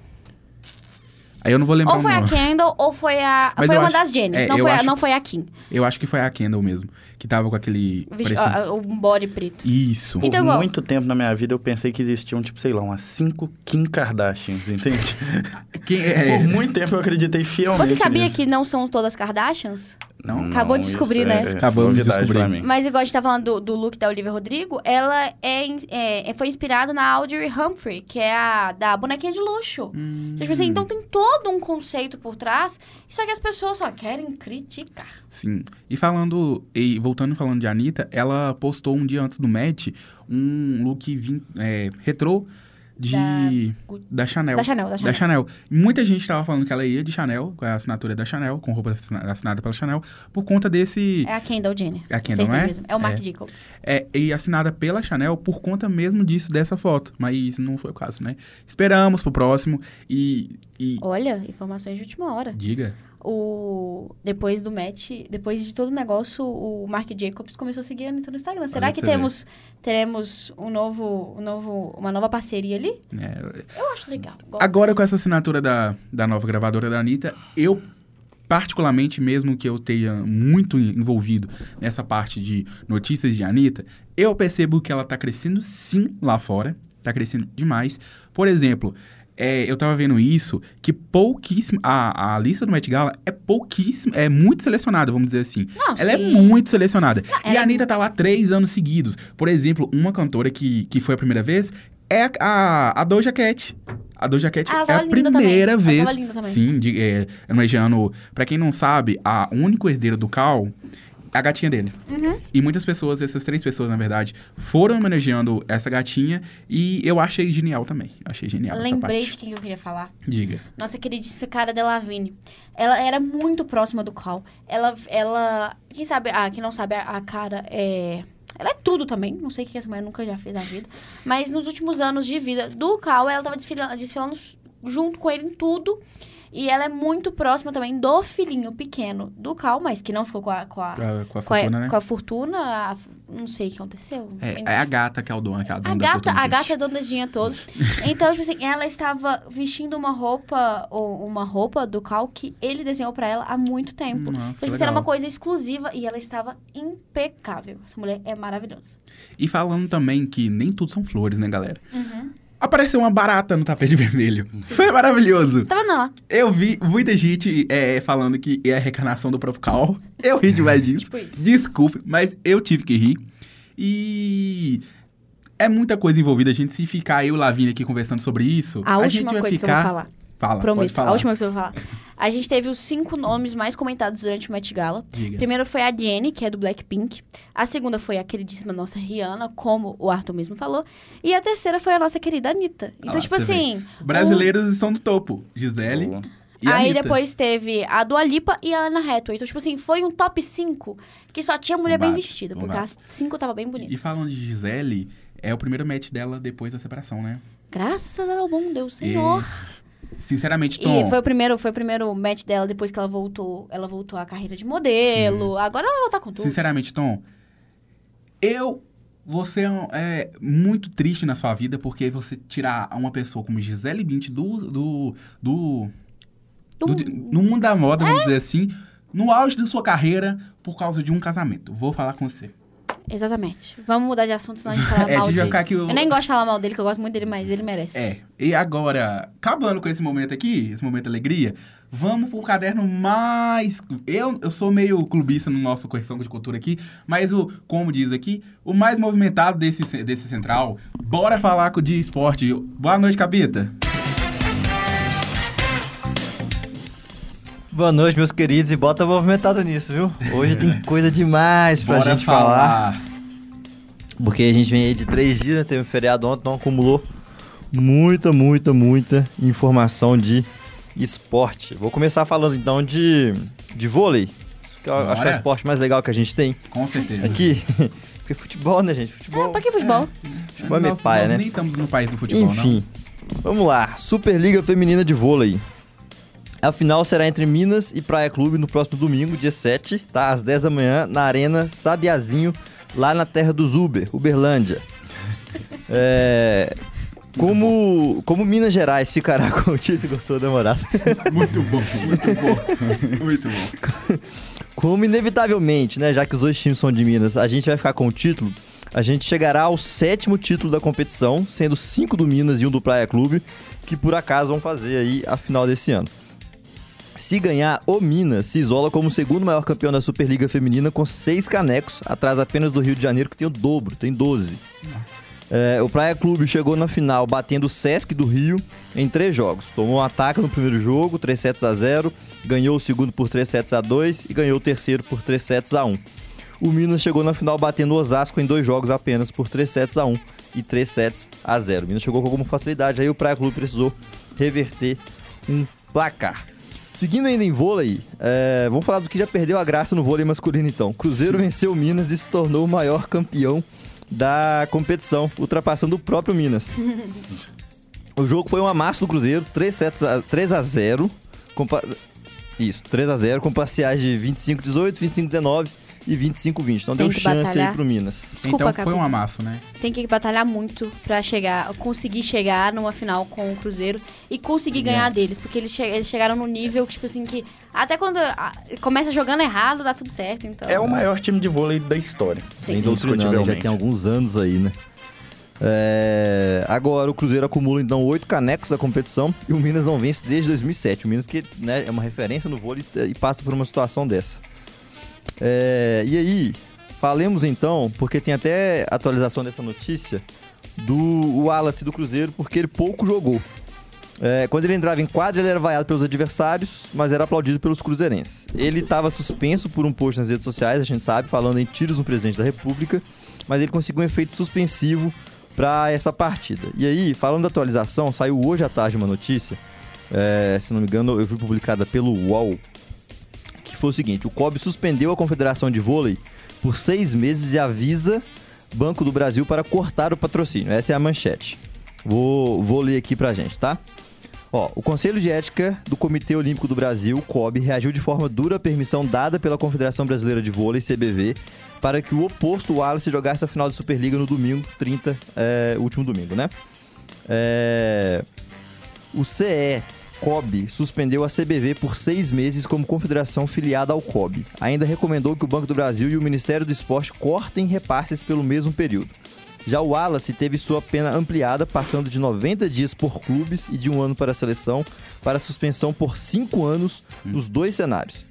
Aí eu não vou lembrar Ou foi a. Kendall ou foi a. Mas foi uma acho- das Jennies. é, não, foi a, acho- não foi a Kim. Eu acho que foi a Kendall mesmo. Que tava com aquele. A- a- o body preto. Isso. Por Então, muito tempo na minha vida eu pensei que existiam, tipo, sei lá, umas cinco Kim Kardashians, entende? Quem é? Por muito tempo eu acreditei fielmente Você sabia nisso. que não são todas Kardashians? Não, Acabou de isso descobrir, é- né? é Acabamos de descobrir. Mas igual a gente tá falando do, do look da Olivia Rodrigo, ela é, in- é- foi inspirada na Audrey Humphrey, que é a da bonequinha de luxo. Hum, Tipo assim, então tem todo um conceito por trás, só que as pessoas só querem criticar. Sim. E falando, e voltando falando de Anitta, ela postou um dia antes do match um look vin, é, retrô de. Da, Chanel. Da Chanel, da Chanel. Da Chanel. Muita gente tava falando que ela ia de Chanel, com a assinatura da Chanel, com roupa assina- assinada pela Chanel, por conta desse. É a Kendall Jenner. É a Kendall, não é? mesmo. É o Marc É. Jacobs. É, e assinada pela Chanel por conta mesmo disso, dessa foto. Mas não foi o caso, né? Esperamos pro próximo e. e Olha, informações de última hora. diga. O... Depois do match, depois de todo o negócio, o Marc Jacobs começou a seguir a Anitta no Instagram. Será Olha que temos, teremos um novo, um novo, uma nova parceria ali? É, Eu acho legal. Gosto. Agora, com essa assinatura da, da nova gravadora da Anitta, eu, particularmente, mesmo que eu tenha muito envolvido nessa parte de notícias de Anitta, eu percebo que ela tá crescendo sim lá fora. Tá crescendo demais. Por exemplo, é, eu tava vendo isso, que pouquíssimo. A, a lista do Met Gala é pouquíssimo, é muito selecionada, vamos dizer assim. Não, Ela é sim. muito selecionada. e ela a é Anitta tá lá três anos seguidos. Por exemplo, uma cantora que, que foi a primeira vez é a, a, a Doja Cat. A Doja Cat Ah, ela é a primeira também. Ela vez. tava linda também. Sim, de, é, no. Pra quem não sabe, a o único herdeiro do Cal a gatinha dele. Uhum. E muitas pessoas, essas três pessoas, na verdade, foram homenageando essa gatinha e eu achei genial também. Achei genial essa Lembrei parte. de quem eu queria falar. Diga. Nossa queridíssima cara Delavigne. Ela era muito próxima do Cal. Ela, ela, quem sabe, ah, quem não sabe, a, a cara é... Ela é tudo também, não sei o que essa mulher nunca já fez na vida. Mas nos últimos anos de vida do Cal, ela tava desfilando, desfilando junto com ele em tudo. E ela é muito próxima também do filhinho pequeno do Cal, mas que não ficou com a, com a, Com a, com a com a- fortuna, né? com a fortuna. a- não sei o que aconteceu. É, é a gata que é o dono, que é a dona A da gata, fortuna, a gata é dona dinheiro todo. Então, tipo assim, ela estava vestindo uma roupa, ou uma roupa do Cal que ele desenhou pra ela há muito tempo. Nossa, então, tipo, assim, era uma coisa exclusiva e ela estava impecável. Essa mulher é maravilhosa. E falando também que nem tudo são flores, né, galera? Uhum. Apareceu uma barata no tapete vermelho. Foi maravilhoso. Tava não. Eu vi muita gente é, falando que é a reencarnação do próprio Cal. Eu ri demais disso. Tipo isso. Desculpe, mas eu tive que rir. E é muita coisa envolvida. A gente, se ficar eu e o Lavínia aqui conversando sobre isso, A, gente última vai ficar... Fala, pode Prometo. falar. A última coisa que eu vou falar. A gente teve os cinco nomes mais comentados durante o Met Gala. Diga. Primeiro foi a Jenny, que é do Blackpink. A segunda foi a queridíssima nossa Rihanna, como o Arthur mesmo falou. E a terceira foi a nossa querida Anitta. Então, lá, tipo você vê. assim. Brasileiros estão no topo. Gisele Boa. e Aí Anitta. depois teve a Dua Lipa e a Anna Hathaway. Então, tipo assim, foi um top 5 que só tinha mulher bem Bombado, vestida. Porque as cinco tava bem bonitas. E falando de Gisele, é o primeiro match dela depois da separação, né? Graças ao bom Deus, Senhor. Sinceramente, E, Tom... foi o primeiro, foi o primeiro match dela depois que ela voltou, ela voltou à carreira de modelo. Agora ela vai voltar com tudo. Sinceramente, Tom, eu. Você é é muito triste na sua vida porque você tirar uma pessoa como Gisele Bündchen do. do. do. Do- do- no mundo da moda, vamos dizer assim, no auge da sua carreira por causa de um casamento. Vou falar com você. Exatamente. Vamos mudar de assunto, senão a gente fala É, mal dele. ficar aqui. o- Eu nem gosto de falar mal dele, que eu gosto muito dele, mas ele merece. É. E agora, acabando com esse momento aqui, esse momento de alegria, vamos pro caderno mais. Eu, eu sou meio clubista no nosso Correção de Cultura aqui, mas o, como diz aqui, o mais movimentado desse, desse central. Bora falar com o de esporte. Boa noite, Capita. Boa noite, meus queridos, e bota movimentado nisso, viu? Hoje tem coisa demais pra Bora gente falar. Porque a gente vem aí de três dias, né? Teve um feriado ontem, então acumulou muita, muita, muita informação de esporte. Vou começar falando então de, de vôlei. Isso que eu acho que é o esporte mais legal que a gente tem Com certeza. aqui. Porque futebol, né, gente? Futebol. É, pra que futebol? Futebol é meio paia, né? nem estamos no país do futebol, não. Enfim, vamos lá. Superliga Feminina de Vôlei. A final será entre Minas e Praia Clube no próximo domingo, dia 7, tá? Às 10 da manhã, na Arena Sabiazinho, lá na terra dos Uber, Uberlândia. É... Como, como Minas Gerais ficará com o time se gostou da morada? Muito bom, muito bom. Muito bom. Como inevitavelmente, né, já que os dois times são de Minas, a gente vai ficar com o título, a gente chegará ao sétimo título da competição, sendo cinco do Minas e um do Praia Clube, que por acaso vão fazer aí a final desse ano. Se ganhar, o Minas se isola como o segundo maior campeão da Superliga Feminina com seis canecos, atrás apenas do Rio de Janeiro, que tem o dobro, tem 12. É, o Praia Clube chegou na final batendo o Sesc do Rio em três jogos. Tomou um ataque no primeiro jogo, 3 sets a 0, ganhou o segundo por 3 sets a 2 e ganhou o terceiro por 3 sets a 1. O Minas chegou na final batendo o Osasco em dois jogos apenas por 3 sets a 1 e 3 sets a 0. O Minas chegou com alguma facilidade, aí o Praia Clube precisou reverter um placar. Seguindo ainda em vôlei, é, vamos falar do que já perdeu a graça no vôlei masculino então. Cruzeiro venceu o Minas e se tornou o maior campeão da competição, ultrapassando o próprio Minas. o jogo foi um amasso do Cruzeiro, 3, sets a, 3 a 0. Com, isso, 3 a 0 com parciais de 25-18, 25-19 e 25-20. Então Tem deu que chance batalhar. aí pro Minas. Desculpa, então foi um amasso, né? Tem que batalhar muito pra chegar, conseguir chegar numa final com o Cruzeiro e conseguir ganhar É. deles. Porque eles, che- eles chegaram no nível, tipo assim, que até quando começa jogando errado, dá tudo certo. Então. É o maior time de vôlei da história. Sim. Doutrinando, né? já tem alguns anos aí, né? É, Agora o Cruzeiro acumula então oito canecos da competição e o Minas não vence desde 2007. O Minas que né, é uma referência no vôlei e passa por uma situação dessa. É, E aí, falemos então, porque tem até atualização dessa notícia do Wallace do Cruzeiro, porque ele pouco jogou. É, quando ele entrava em quadra, ele era vaiado pelos adversários, mas era aplaudido pelos cruzeirenses. Ele estava suspenso por um post nas redes sociais, a gente sabe, falando em tiros no presidente da República, mas ele conseguiu um efeito suspensivo para essa partida. E aí, falando da atualização, saiu hoje à tarde uma notícia, é, se não me engano, eu vi publicada pelo UOL, que foi o seguinte: o COB suspendeu a Confederação de Vôlei por seis meses e avisa Banco do Brasil para cortar o patrocínio. Essa é a manchete. Vou, vou ler aqui pra gente, tá? Ó, o Conselho de Ética do Comitê Olímpico do Brasil, COB, reagiu de forma dura à permissão dada pela Confederação Brasileira de Vôlei, CBV, para que o oposto, Wallace, jogasse a final da Superliga no domingo 30, é, último domingo, né? É, o CE, COB, suspendeu a CBV por seis meses como confederação filiada ao COB. Ainda recomendou que o Banco do Brasil e o Ministério do Esporte cortem repasses pelo mesmo período. Já o Wallace teve sua pena ampliada, passando de 90 dias por clubes e de um ano para a seleção, para suspensão por cinco anos nos dois cenários.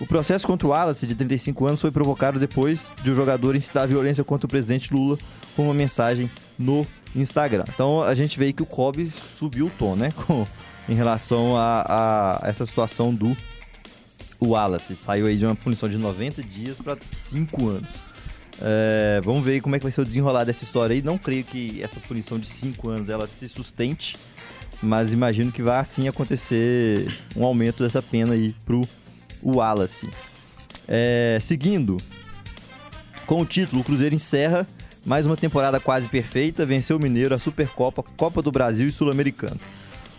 O processo contra o Wallace, de 35 anos, foi provocado depois de o um jogador incitar violência contra o presidente Lula com uma mensagem no Instagram. Então a gente vê que o Kobe subiu o tom, né? Com, em relação a, a essa situação do Wallace. Saiu aí de uma punição de 90 dias para 5 anos. É, vamos ver como é que vai ser o desenrolar dessa história aí. Não creio que essa punição de 5 anos ela se sustente, mas imagino que vai assim acontecer um aumento dessa pena aí pro Wallace. É, seguindo, com o título, o Cruzeiro encerra mais uma temporada quase perfeita, venceu o Mineiro, a Supercopa, Copa do Brasil e Sul-Americano.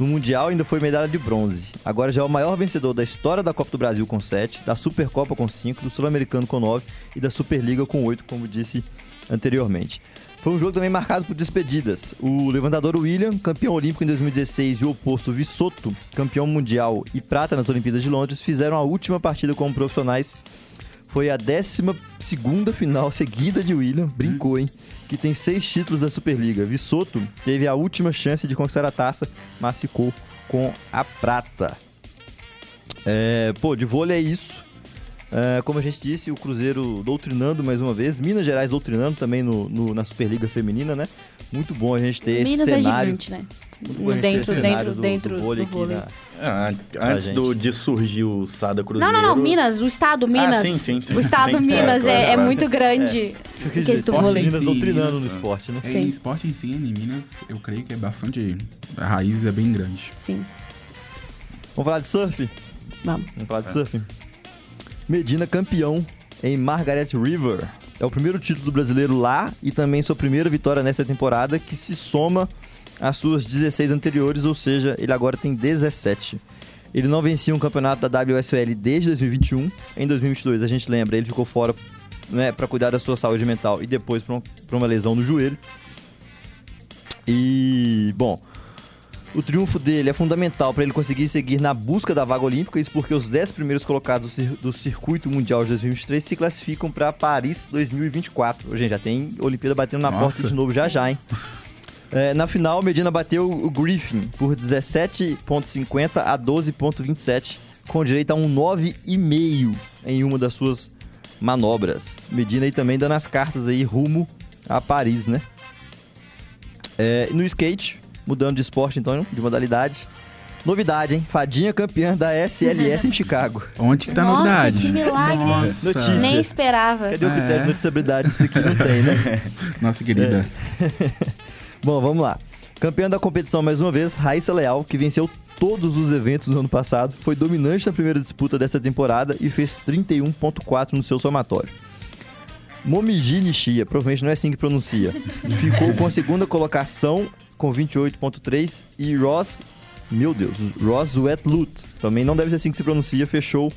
No Mundial ainda foi medalha de bronze. Agora já é o maior vencedor da história da Copa do Brasil com 7, da Supercopa com 5, do Sul-Americano com 9 e da Superliga com 8, como disse anteriormente. Foi um jogo também marcado por despedidas. O levantador William, campeão olímpico em 2016, e o oposto Vissoto, campeão mundial e prata nas Olimpíadas de Londres, fizeram a última partida como profissionais. Foi a 12 final seguida de William, brincou, hein? Que tem seis títulos da Superliga. Vissoto teve a última chance de conquistar a taça, mas ficou com a prata. É, pô, de vôlei é isso. É, como a gente disse, o Cruzeiro doutrinando mais uma vez, Minas Gerais doutrinando também no, no na Superliga Feminina, né? Muito bom a gente ter Minas esse é cenário. gigante, né? Dentro, dentro, do- dentro do vôlei do aqui vôlei. na- Ah, antes do, de surgir o Sada Cruzeiro. Não, não, não, Minas, o estado Minas. sim, sim, sim. O estado Sim, Minas claro, é, claro, é claro. muito grande. Isso que do esporte, vôlei. Minas doutrinando no esporte, né? É, Sim. esporte em si, em Minas, eu creio que é bastante. A raiz é bem grande. Sim, Vamos falar de surf? vamos. Vamos falar de surf? Medina campeão em Margaret River. É o primeiro título do brasileiro lá e também sua primeira vitória nessa temporada, que se soma às suas 16 anteriores, ou seja, ele agora tem 17. Ele não vencia um campeonato da WSL desde 2021. Em 2022, a gente lembra, ele ficou fora né, para cuidar da sua saúde mental e depois um- por uma lesão no joelho. E, bom, o triunfo dele é fundamental para ele conseguir seguir na busca da vaga olímpica, isso porque os 10 primeiros colocados do, cir- do Circuito Mundial de 2023 se classificam para Paris 2024. Ô, Gente, já tem Olimpíada batendo na Nossa. porta de novo já já, hein? É, na final, Medina bateu o Griffin por 17,50 a 12,27, com direito a um 9,5 em uma das suas manobras. Medina aí também dando as cartas aí rumo a Paris, né? É, no skate, mudando de esporte então, de modalidade. Novidade, hein? Fadinha campeã da SLS em Chicago. Onde que tá a Nossa, novidade? que milagre. Nossa, Notícia. Nem esperava. Cadê o É. critério de noticiabilidade? Isso aqui não tem, né? Nossa querida. Bom, vamos lá. Campeã da competição mais uma vez, Raíssa Leal, que venceu todos os eventos no ano passado, foi dominante na primeira disputa desta temporada e fez 31.4 no seu somatório. Momiji Nishia, provavelmente não é assim que pronuncia, ficou com a segunda colocação com 28.3 e Ross, meu Deus, Ross Wetlut, também não deve ser assim que se pronuncia, fechou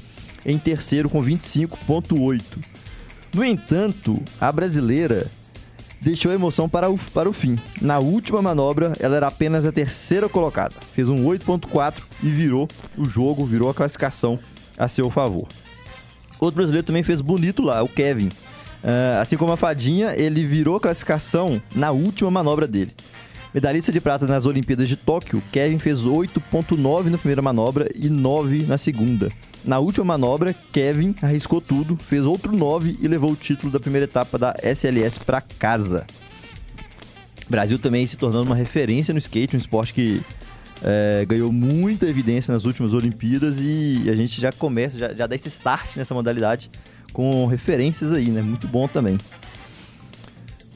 em terceiro com 25.8. No entanto, a brasileira deixou a emoção para o, para o fim. Na última manobra, ela era apenas a terceira colocada. Fez um 8.4 e virou o jogo, virou a classificação a seu favor. Outro brasileiro também fez bonito lá, o Kevin. Ah, assim como a Fadinha, ele virou a classificação na última manobra dele. Medalhista de prata nas Olimpíadas de Tóquio, Kevin fez 8.9 na primeira manobra e 9 na segunda. Na última manobra, Kevin arriscou tudo, fez outro 9 e levou o título da primeira etapa da SLS para casa. Brasil também se tornando uma referência no skate, um esporte que é, ganhou muita evidência nas últimas Olimpíadas e a gente já começa, já, já dá esse start nessa modalidade com referências aí, né? Muito bom também.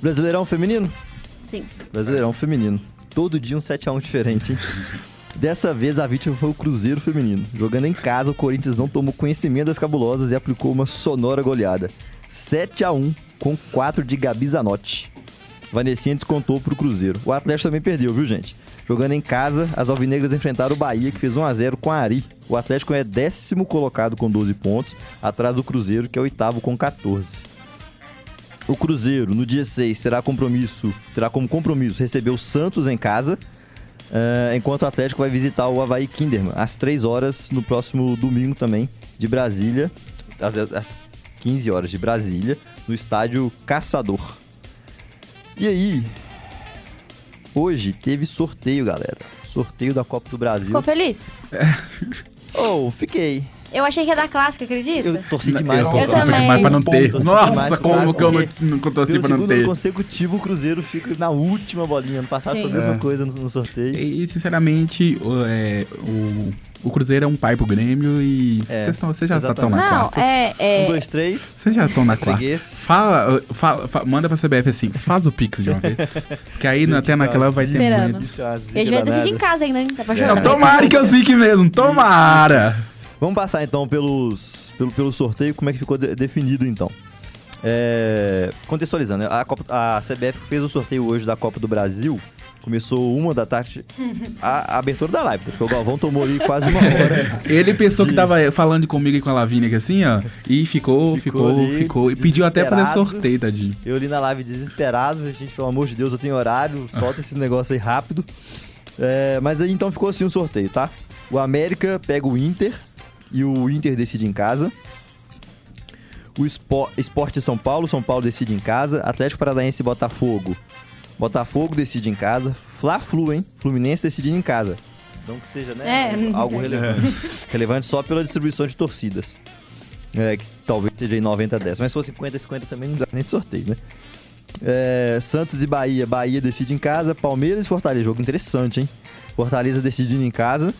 Brasileirão feminino? Sim. Brasileirão feminino. Todo dia um 7x1 diferente, hein? Dessa vez a vítima foi o Cruzeiro Feminino. Jogando em casa, o Corinthians não tomou conhecimento das cabulosas e aplicou uma sonora goleada. 7 a 1 com 4 de Gabi Zanotti. Vanessinha descontou pro Cruzeiro. O Atlético também perdeu, viu, gente? Jogando em casa, as alvinegras enfrentaram o Bahia, que fez 1 a 0 com a Ari. O Atlético é décimo colocado com 12 pontos, atrás do Cruzeiro, que é oitavo com 14. O Cruzeiro, no dia 6, terá compromisso, terá como compromisso receber o Santos em casa, uh, enquanto o Atlético vai visitar o Havaí Kinderman, às 3 horas, no próximo domingo também, de Brasília, às, às 15 horas de Brasília, no estádio Caçador. E aí, hoje teve sorteio, galera. Sorteio da Copa do Brasil. Ficou feliz? Oh, fiquei. Eu achei que ia dar clássica, acredita? Eu torci demais. Eu torci também. demais pra não ter. Nossa, como que eu não, não torci pra não ter. consecutivo, o Cruzeiro fica na última bolinha. Ano passado Sim. foi a mesma É. coisa no, no sorteio. E, sinceramente, o, é, o, o Cruzeiro é um pai pro Grêmio e É, vocês já estão na Não, quarta. é. é Um, dois, três. Vocês já estão na quarta. Fala, fala, fa- manda pra CBF assim, faz o Pix de uma vez. que aí no- até naquela vai ter Esperando. muito. a gente vai decidir em casa ainda, hein? Tá pra jogar. Não, tomara que eu zique mesmo, tomara! Vamos passar então pelos, pelo, pelo sorteio, como é que ficou de- definido então. É, contextualizando, né? a, Copa, a CBF fez o sorteio hoje da Copa do Brasil. Começou uma da tarde, a, a abertura da live, porque o Galvão tomou ali quase uma hora. Ele pensou que De- tava falando comigo e com a Lavínia aqui assim, ó, e ficou, Ficou ficou, ficou. E pediu até fazer desesperado. sorteio, tadinho. Eu ali na live desesperado, a gente, pelo amor de Deus, eu tenho horário, solta esse negócio aí rápido. É, mas aí então ficou assim o sorteio, tá? O América pega o Inter e o Inter decide em casa. O Spo- Esporte São Paulo, São Paulo decide em casa. Atlético Paranaense e Botafogo. Botafogo decide em casa. Fla-Flu, hein? Fluminense decidindo em casa. Não que seja, né? É. Algo relevante. relevante só pela distribuição de torcidas. É, que talvez esteja em 90 a 10. Mas se for 50 a 50 também não dá nem de sorteio, né? É, Santos e Bahia. Bahia decide em casa. Palmeiras e Fortaleza. Jogo interessante, hein? Fortaleza decidindo em casa.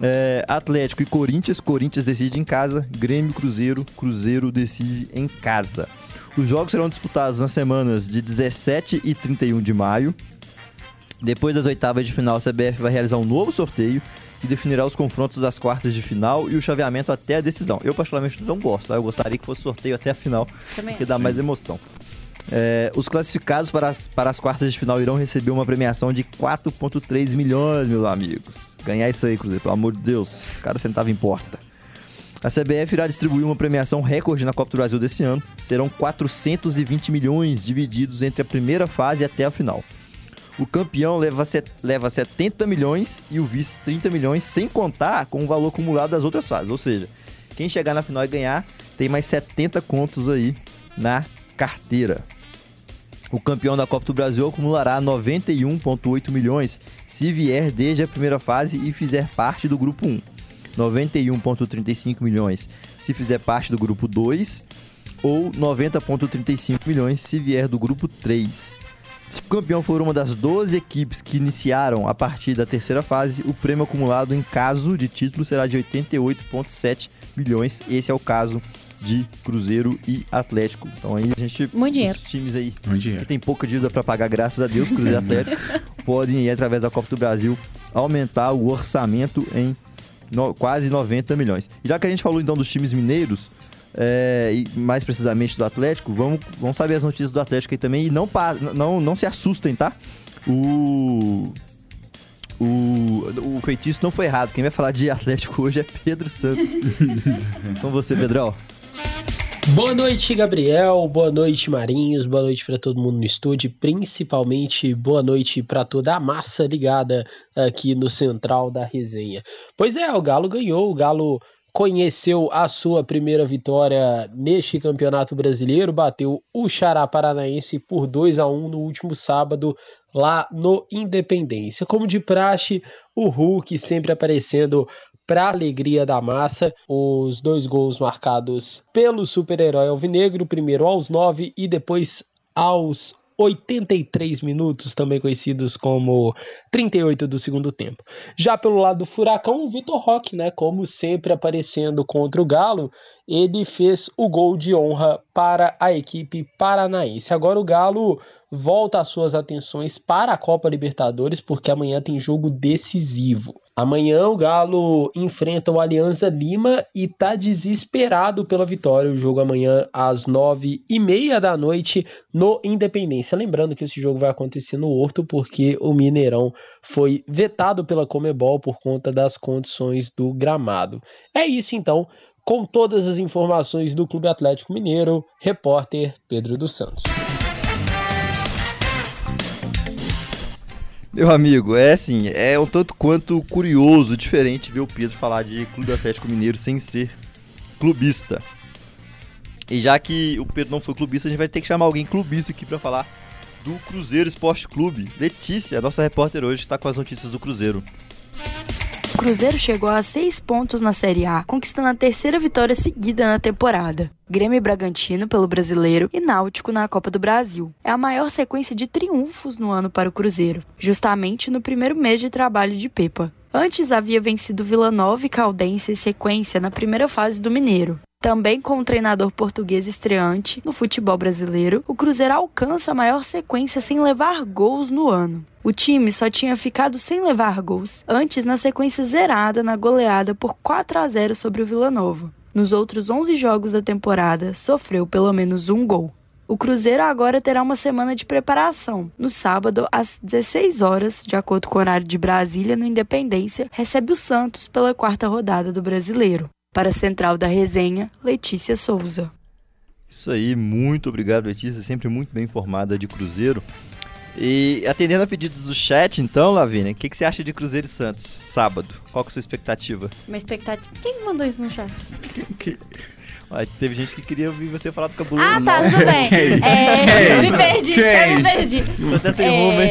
É, Atlético e Corinthians. Corinthians decide em casa. Grêmio Cruzeiro. Cruzeiro decide em casa. Os jogos serão disputados nas semanas de 17 e 31 de maio. Depois das oitavas de final, a CBF vai realizar um novo sorteio que definirá os confrontos das quartas de final e o chaveamento até a decisão. Eu, particularmente, não gosto, tá? Eu gostaria que fosse sorteio até a final, Também porque dá mais emoção. É, os classificados para as, para as quartas de final irão receber uma premiação de 4,3 milhões, meus amigos. Ganhar isso aí, Cruzeiro, pelo amor de Deus. Cada centavo importa. A CBF irá distribuir uma premiação recorde na Copa do Brasil desse ano. Serão 420 milhões divididos entre a primeira fase até a final. O campeão leva, leva 70 milhões e o vice 30 milhões, sem contar com o valor acumulado das outras fases. Ou seja, quem chegar na final e ganhar tem mais 70 contos aí na carteira. O campeão da Copa do Brasil acumulará 91,8 milhões se vier desde a primeira fase e fizer parte do grupo 1. 91,35 milhões se fizer parte do grupo 2 ou 90,35 milhões se vier do grupo 3. Se o campeão for uma das 12 equipes que iniciaram a partir da terceira fase, o prêmio acumulado em caso de título será de 88,7 milhões. Esse é o caso de Cruzeiro e Atlético. Então aí a gente. Muito dinheiro. Os times aí Muito que dinheiro. tem pouca dívida para pagar, graças a Deus, Cruzeiro e Atlético, podem ir através da Copa do Brasil aumentar o orçamento em no- quase 90 milhões. E já que a gente falou então dos times mineiros, é, e mais precisamente do Atlético, vamos, vamos saber as notícias do Atlético aí também. E não, pa- não, não se assustem, tá? O. O, o feitiço não foi errado. Quem vai falar de Atlético hoje é Pedro Santos. Com você, Pedrão. Boa noite, Gabriel. Boa noite, Marinhos. Boa noite para todo mundo no estúdio. Principalmente boa noite para toda a massa ligada aqui no Central da Resenha. Pois é, o Galo ganhou. O Galo conheceu a sua primeira vitória neste Campeonato Brasileiro. Bateu o Xará Paranaense por 2 a 1 no último sábado lá no Independência. Como de praxe, o Hulk sempre aparecendo para alegria da massa, os dois gols marcados pelo super-herói alvinegro, primeiro aos 9 e depois aos 83 minutos, também conhecidos como 38 do segundo tempo. Já pelo lado do Furacão, o Vitor Roque, né, como sempre aparecendo contra o Galo, ele fez o gol de honra para a equipe paranaense. Agora o Galo volta as suas atenções para a Copa Libertadores, porque amanhã tem jogo decisivo. Amanhã o Galo enfrenta o Alianza Lima e tá desesperado pela vitória. O jogo amanhã às nove e meia da noite no Independência. Lembrando que esse jogo vai acontecer no Horto, porque o Mineirão foi vetado pela Comebol por conta das condições do gramado. É isso então. Com todas as informações do Clube Atlético Mineiro, repórter Pedro dos Santos. Meu amigo, é assim, é um tanto quanto curioso, diferente ver o Pedro falar de Clube Atlético Mineiro sem ser clubista. E já que o Pedro não foi clubista, a gente vai ter que chamar alguém clubista aqui para falar do Cruzeiro Esporte Clube. Letícia, nossa repórter hoje, está com as notícias do Cruzeiro. O Cruzeiro chegou a seis pontos na Série A, conquistando a terceira vitória seguida na temporada. Grêmio e Bragantino pelo Brasileiro e Náutico na Copa do Brasil. É a maior sequência de triunfos no ano para o Cruzeiro, justamente no primeiro mês de trabalho de Pepa. Antes havia vencido Vila Nova e Caldense em sequência na primeira fase do Mineiro. Também com o treinador português estreante no futebol brasileiro, o Cruzeiro alcança a maior sequência sem levar gols no ano. O time só tinha ficado sem levar gols antes na sequência zerada na goleada por 4 a 0 sobre o Vila Nova. Nos outros 11 jogos da temporada, sofreu pelo menos um gol. O Cruzeiro agora terá uma semana de preparação. No sábado, às 16 horas, de acordo com o horário de Brasília, no Independência, recebe o Santos pela quarta rodada do Brasileiro. Para a central da resenha, Letícia Souza. Isso aí, muito obrigado, Letícia, sempre muito bem informada de Cruzeiro. E atendendo a pedidos do chat, então, Lavínia, o que, que você acha de Cruzeiro e Santos, sábado? Qual que é a sua expectativa? Minha expectativa. Quem mandou isso no chat? Ué, teve gente que queria ouvir você falar do cabuloso. Ah, tá, tudo bem. Quem? É, eu me perdi, Quem? eu me perdi. Tô até sem rumo, hein?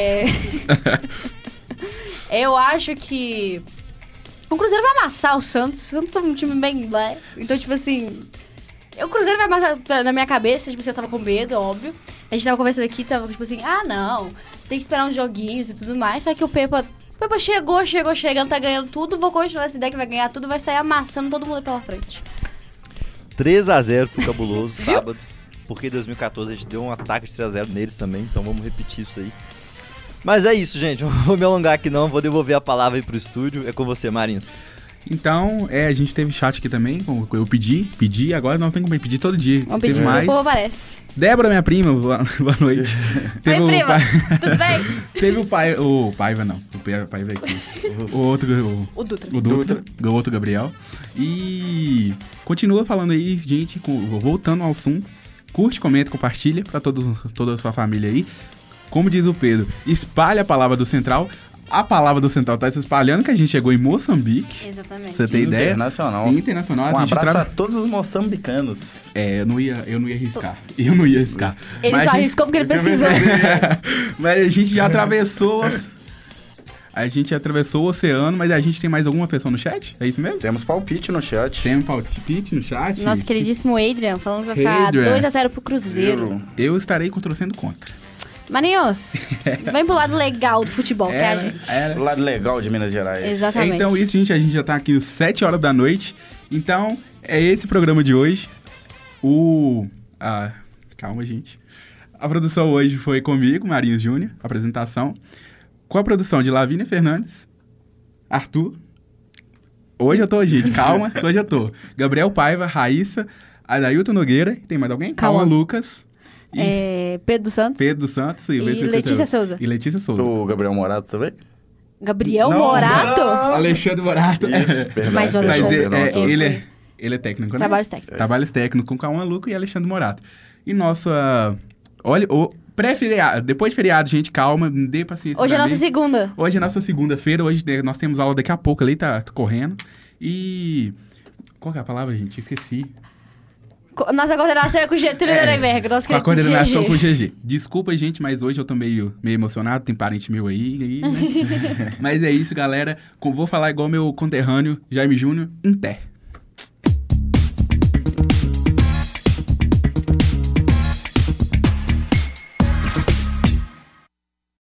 É... eu acho que o Cruzeiro vai amassar o Santos. O Santos é um time bem leve. Então, tipo assim. O Cruzeiro vai amassar na minha cabeça, tipo assim, eu tava com medo, óbvio. A gente tava conversando aqui, tava tipo assim, ah não, tem que esperar uns joguinhos e tudo mais. Só que o Pepa. O Pepa chegou, chegou, chegando, tá ganhando tudo. Vou continuar essa ideia que vai ganhar tudo, vai sair amassando todo mundo pela frente. 3x0 pro Cabuloso, sábado. Porque em 2014 a gente deu um ataque de 3x0 neles também, então vamos repetir isso aí. Mas é isso, gente. Não vou me alongar aqui não, vou devolver a palavra aí pro estúdio. É com você, Marins. Então, é, a gente teve chat aqui também, como eu pedi, pedi, agora nós temos que pedir todo dia. Vamos teve pedir mais. povo aparece. Débora, minha prima, boa, boa noite. Oi, o prima. pai, Tudo bem? teve o pai, o Paiva não, o Pai- Paiva aqui. O outro, o, O Dutra. o Dutra, o outro Gabriel. E continua falando aí, gente, com- voltando ao assunto. Curte, comenta, compartilha pra todos, toda a sua família aí. Como diz o Pedro, espalha a palavra do Central. A palavra do Central tá se espalhando, que a gente chegou em Moçambique. Exatamente. Você tem ideia? Internacional. Internacional. Um a gente abraço tra- a todos os moçambicanos. É, eu não ia, eu não ia arriscar. Eu não ia arriscar. Ele Mas só a gente- arriscou porque ele pesquisou. mas a gente já atravessou. os- A gente atravessou o oceano, mas a gente tem mais alguma pessoa no chat? É isso mesmo? Temos palpite no chat. Tem um palpite no chat? Nosso queridíssimo Adrian falando que vai ficar Adrian. 2x0 pro Cruzeiro. Eu estarei torcendo contra. Maninhos, vem pro lado legal do futebol, que é gente. era. O lado legal de Minas Gerais. Exatamente. Então, isso, gente, a gente já tá aqui às 7 horas da noite. Então, é esse o programa de hoje. O. Ah, calma, gente. A produção hoje foi comigo, Marinhos Júnior, apresentação. Com a produção de Lavínia Fernandes, Arthur. Hoje eu tô, gente, calma, hoje eu tô. Gabriel Paiva, Raíssa, Adailton Nogueira, tem mais alguém? Cauã Lucas. E É, Pedro Santos Pedro Santos e, e Letícia Souza. E Letícia Souza. O Gabriel Morato também? Gabriel Não, Morato? Alexandre Morato. Verdade, Mas o Mas Alexandre- é- é- Perdão, ele, é, ele é técnico, né? Trabalhos técnicos. Trabalhos técnicos com Cauã Luco e Alexandre Morato. E nossa. Olha, o pré-feriado. Depois de feriado, gente, calma, dê paciência. Hoje é nossa mim. segunda. Hoje é nossa segunda-feira. Hoje nós temos aula daqui a pouco ali, tá, tá correndo. E. Qual que é a palavra, gente? Esqueci. Nossa coordenação é com o Getúlio É, Nuremberg, nosso a coordenação GG. com o GG. Desculpa, gente, mas hoje eu tô meio, meio emocionado. Tem parente meu aí. aí, né? mas é isso, galera. Vou falar igual meu conterrâneo, Jaime Júnior, em té.